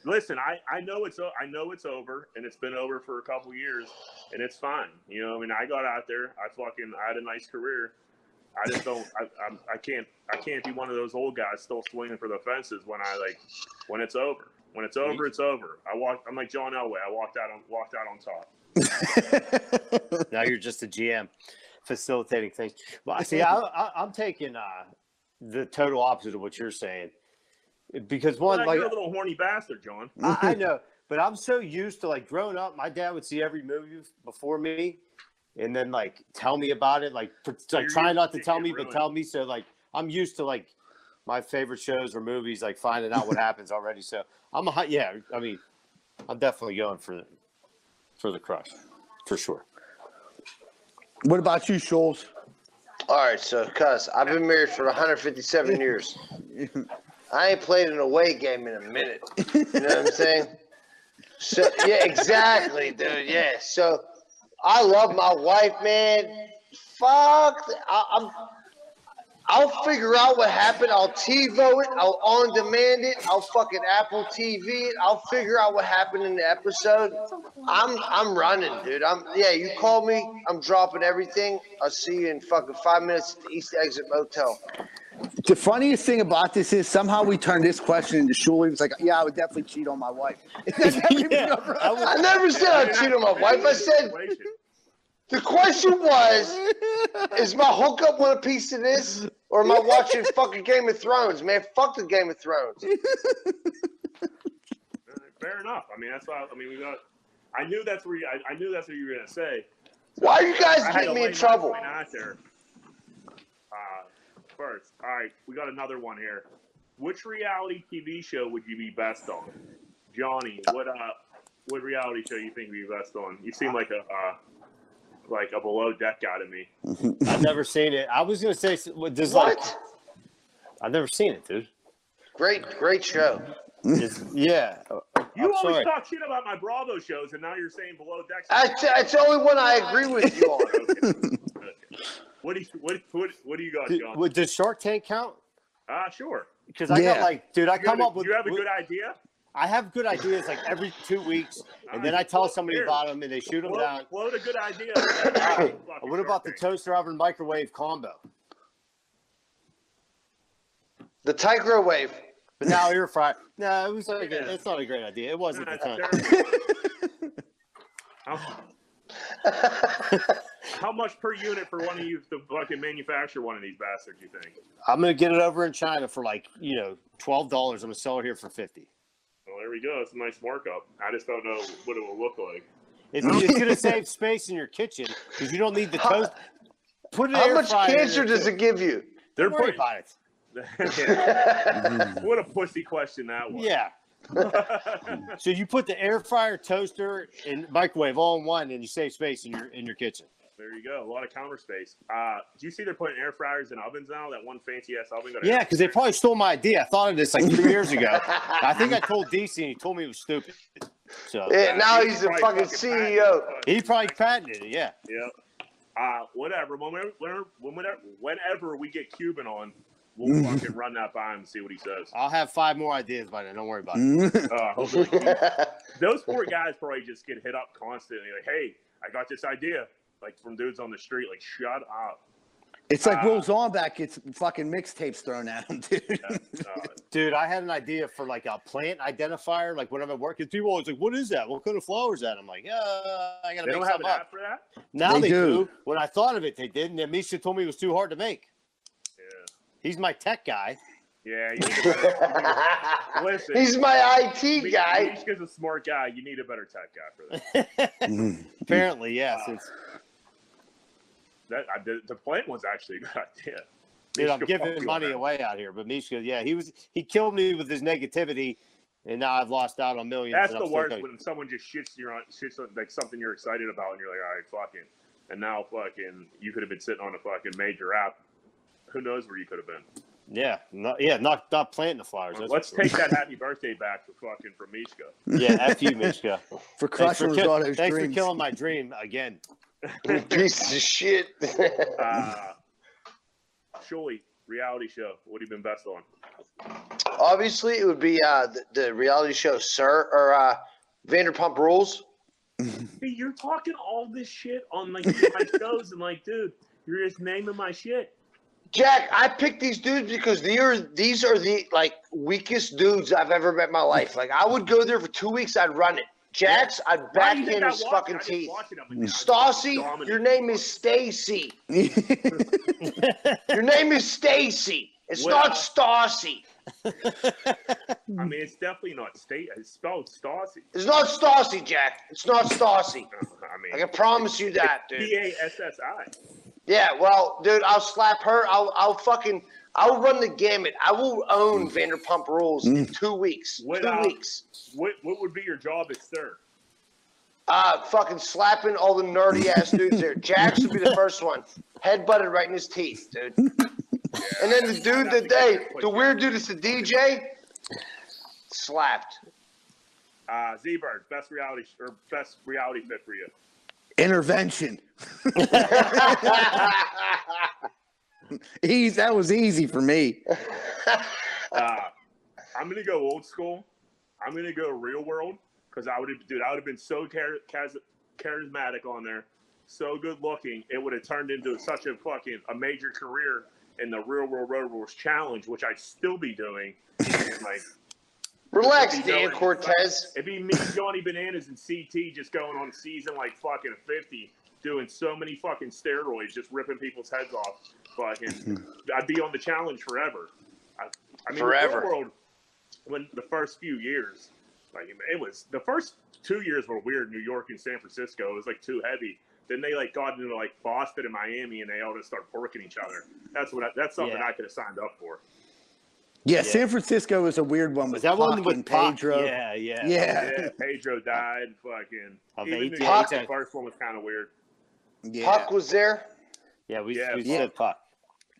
cruise. listen, I, I know it's I know it's over, and it's been over for a couple years, and it's fine. You know, I mean, I got out there. I fucking I had a nice career. I just don't. I, I'm, I can't. I can't be one of those old guys still swinging for the fences when I like when it's over. When it's over, it's over. I walk. I'm like John Elway. I walked out on walked out on top. Now you're just a GM facilitating things. Well, I see. I, I, I'm taking uh, the total opposite of what you're saying because one, Well, like you're a little horny bastard, John. I, I know, but I'm so used to like growing up. My dad would see every movie before me, and then like tell me about it. Like, pr- like you're trying not to to tell it me, but tell me. So like, I'm used to like my favorite shows or movies, like finding out what happens already. So I'm a hi- yeah. I mean, I'm definitely going for for the crush, for sure. What about you, Scholes? All right, so cuz I've been married for 157 years. I ain't played an away game in a minute. You know what I'm saying? So yeah, exactly, dude. Yeah. So I love my wife, man. Fuck. I, I'm. I'll figure out what happened. I'll TiVo it. I'll on demand it. I'll fucking Apple TV it. I'll figure out what happened in the episode. I'm I'm running, dude. I'm yeah. You call me. I'm dropping everything. I'll see you in fucking five minutes at the East Exit Motel. The funniest thing about this is somehow we turned this question into Shul. He was like, "Yeah, I would definitely cheat on my wife." I never said I'd cheat on my wife. I said the question was, is my hookup want a piece of this, or am I watching fucking Game of Thrones? Man, fuck the Game of Thrones. Fair enough. I mean, that's why. I mean, we got. I knew that's where you, I, I knew that's what you were gonna say. Why are you guys I getting me in trouble? out there. Uh, first, all right, we got another one here. Which reality TV show would you be best on, Johnny? What uh, what reality show you think you'd be best on? You seem like a uh, like a below deck guy to me. I've never seen it. I was gonna say, s- what- like, I've never seen it, dude. Great, great show. It's, yeah, You I'm always sorry. talk shit about my Bravo shows, and now you're saying below deck. That's, that's the only one I agree with you on. What do you what what what do you got, John? would- does Shark Tank count? Ah, sure. Because I Yeah. got like, dude, I You come have, up with. you have a with- good idea. I have good ideas like every two weeks, and then I tell somebody about them, and they shoot them Float, down. float a good idea. What about the toaster oven microwave combo? The microwave. But now air fryer. No, it was like a, it's not a great idea. It wasn't at the time. How, how much per unit for one of you to fucking manufacture one of these bastards? You think? I'm gonna get it over in China for like you know twelve dollars. I'm gonna sell it here for fifty. Well, there we go. It's a nice markup. I just don't know what it will look like. It's, it's gonna save space in your kitchen because you don't need the toast. Put an How much cancer does it give you? They're Don't worry putting, about what a pussy question that was. Yeah. So you put the air fryer, toaster, and microwave all in one, and you save space in your in your kitchen. there you go. A lot of counter space. Uh, do you see they're putting air fryers in ovens now? That one fancy ass oven. Got Yeah, because they probably stole my idea. I thought of this like three years ago. I think I told DC, and he told me it was stupid. So Yeah, now You he's the probably fucking CEO. it. he probably patented it. Yeah. Yep. Uh, whatever. Whenever, whenever, whenever we get Cuban on, we'll fucking run that by him and see what he says. I'll have five more ideas by then. Don't worry about it. Uh, hopefully- those poor guys probably just get hit up constantly. Like, hey, I got this idea. Like from dudes on the street. Like, shut up. It's like Uh, Will Zornback gets fucking mixtapes thrown at him, dude. Uh, Dude, I had an idea for like a plant identifier, like when I'm at work, 'cause people always like, "What is that? What kind of flower is that?" I'm like, "Yeah, I gotta they make don't have something an up." app for that. Now They they, do. do. When I thought of it, they did, and then Misha told me it was too hard to make. Yeah. He's my tech guy. Yeah. You need a better, listen. He's my IT Me- guy. Mishka's a smart guy. You need a better tech guy for that. Apparently, yes. Uh, it's, That I, the, the plant was actually a good idea. dude, I'm giving money that. away out here, but Misha, yeah, he was he killed me with his negativity, and now I've lost out on millions. That's the worst going- when someone just shits you on shits on like something you're excited about, and you're like, all right, fucking, and now fucking, you could have been sitting on a fucking major app. Who knows where you could have been? Yeah, not, yeah, not not planting the flowers. that's Let's take that happy birthday back for fucking from Mishka. Yeah, f you, Mishka. For Thanks, for, crushing kill- Rosato's thanks for killing my dream again. Piece of shit. Uh, Shuli, reality show. What have you been best on? Obviously, it would be uh, the, the reality show, SUR, or uh, Vanderpump Rules. Hey, you're talking all this shit on like my shows, and like, dude, you're just naming my shit. Jack, I picked these dudes because they are these are the like weakest dudes I've ever met in my life. Like I would go there for two weeks, I'd run it. Jack's, I'd back in his fucking it? I just teeth. watch it, I'm like, Stassi, your name is Stacy. Your name is Stacy. It's Well- not Stassi. I mean, it's definitely not state. It's spelled Stassi. It's not Stassi, Jack. It's not Stassi. I mean, I can promise you that, dude. P A S S I. Yeah, well, dude, I'll slap her. I'll, I'll fucking, I'll run the gamut. I will own Vanderpump Rules in two weeks. What, two uh, weeks. What What would be your job at SUR? Uh, fucking slapping all the nerdy ass dudes there. Jax would be the first one. Head butted right in his teeth, dude. And then the dude that they, the weird dude that's the DJ, slapped. Uh, Z Bird, best reality or best reality fit for you. Intervention. Easy. That was easy for me. Uh, I'm gonna go old school. I'm gonna go real world because I would have, dude. I would have been so char- chas- charismatic on there, so good looking. It would have turned into such a fucking a major career in the real world road rules challenge, which I'd still be doing. Like Relax, Dan Cortese. It'd be me, Johnny Bananas, and CT just going on season like fucking 50, doing so many fucking steroids, just ripping people's heads off. Fucking, I'd be on the challenge forever. I, I mean, Forever. The world, when the first few years, like it was the first two years were weird. New York and San Francisco it was like too heavy. Then they like got into like Boston and Miami, and they all just started porking each other. That's what I, that's something Yeah. I could have signed up for. Yeah, Yeah. San Francisco is a weird one Was with that one Puck with and Puck? Pedro. Yeah, yeah. Yeah. Yeah, Pedro died. Fucking. Of Even New 18, the 18. first one was kind of weird. Yeah. Puck was there. Yeah, we, Yeah, we yeah. said puck.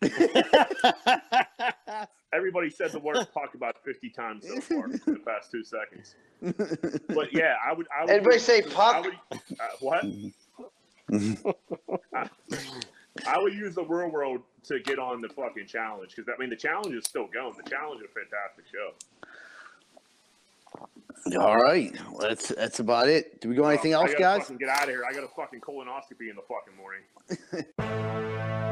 Everybody said the word "puck" about fifty times so far in the past two seconds. But yeah, I would. I would Anybody say I puck? would, uh, what? I, I would use the real world to get on the fucking challenge because I mean the challenge is still going. The challenge is a fantastic show. All right. Well, that's that's about it. Do we go anything Uh, else, I guys? Get out of here. I got a fucking colonoscopy in the fucking morning.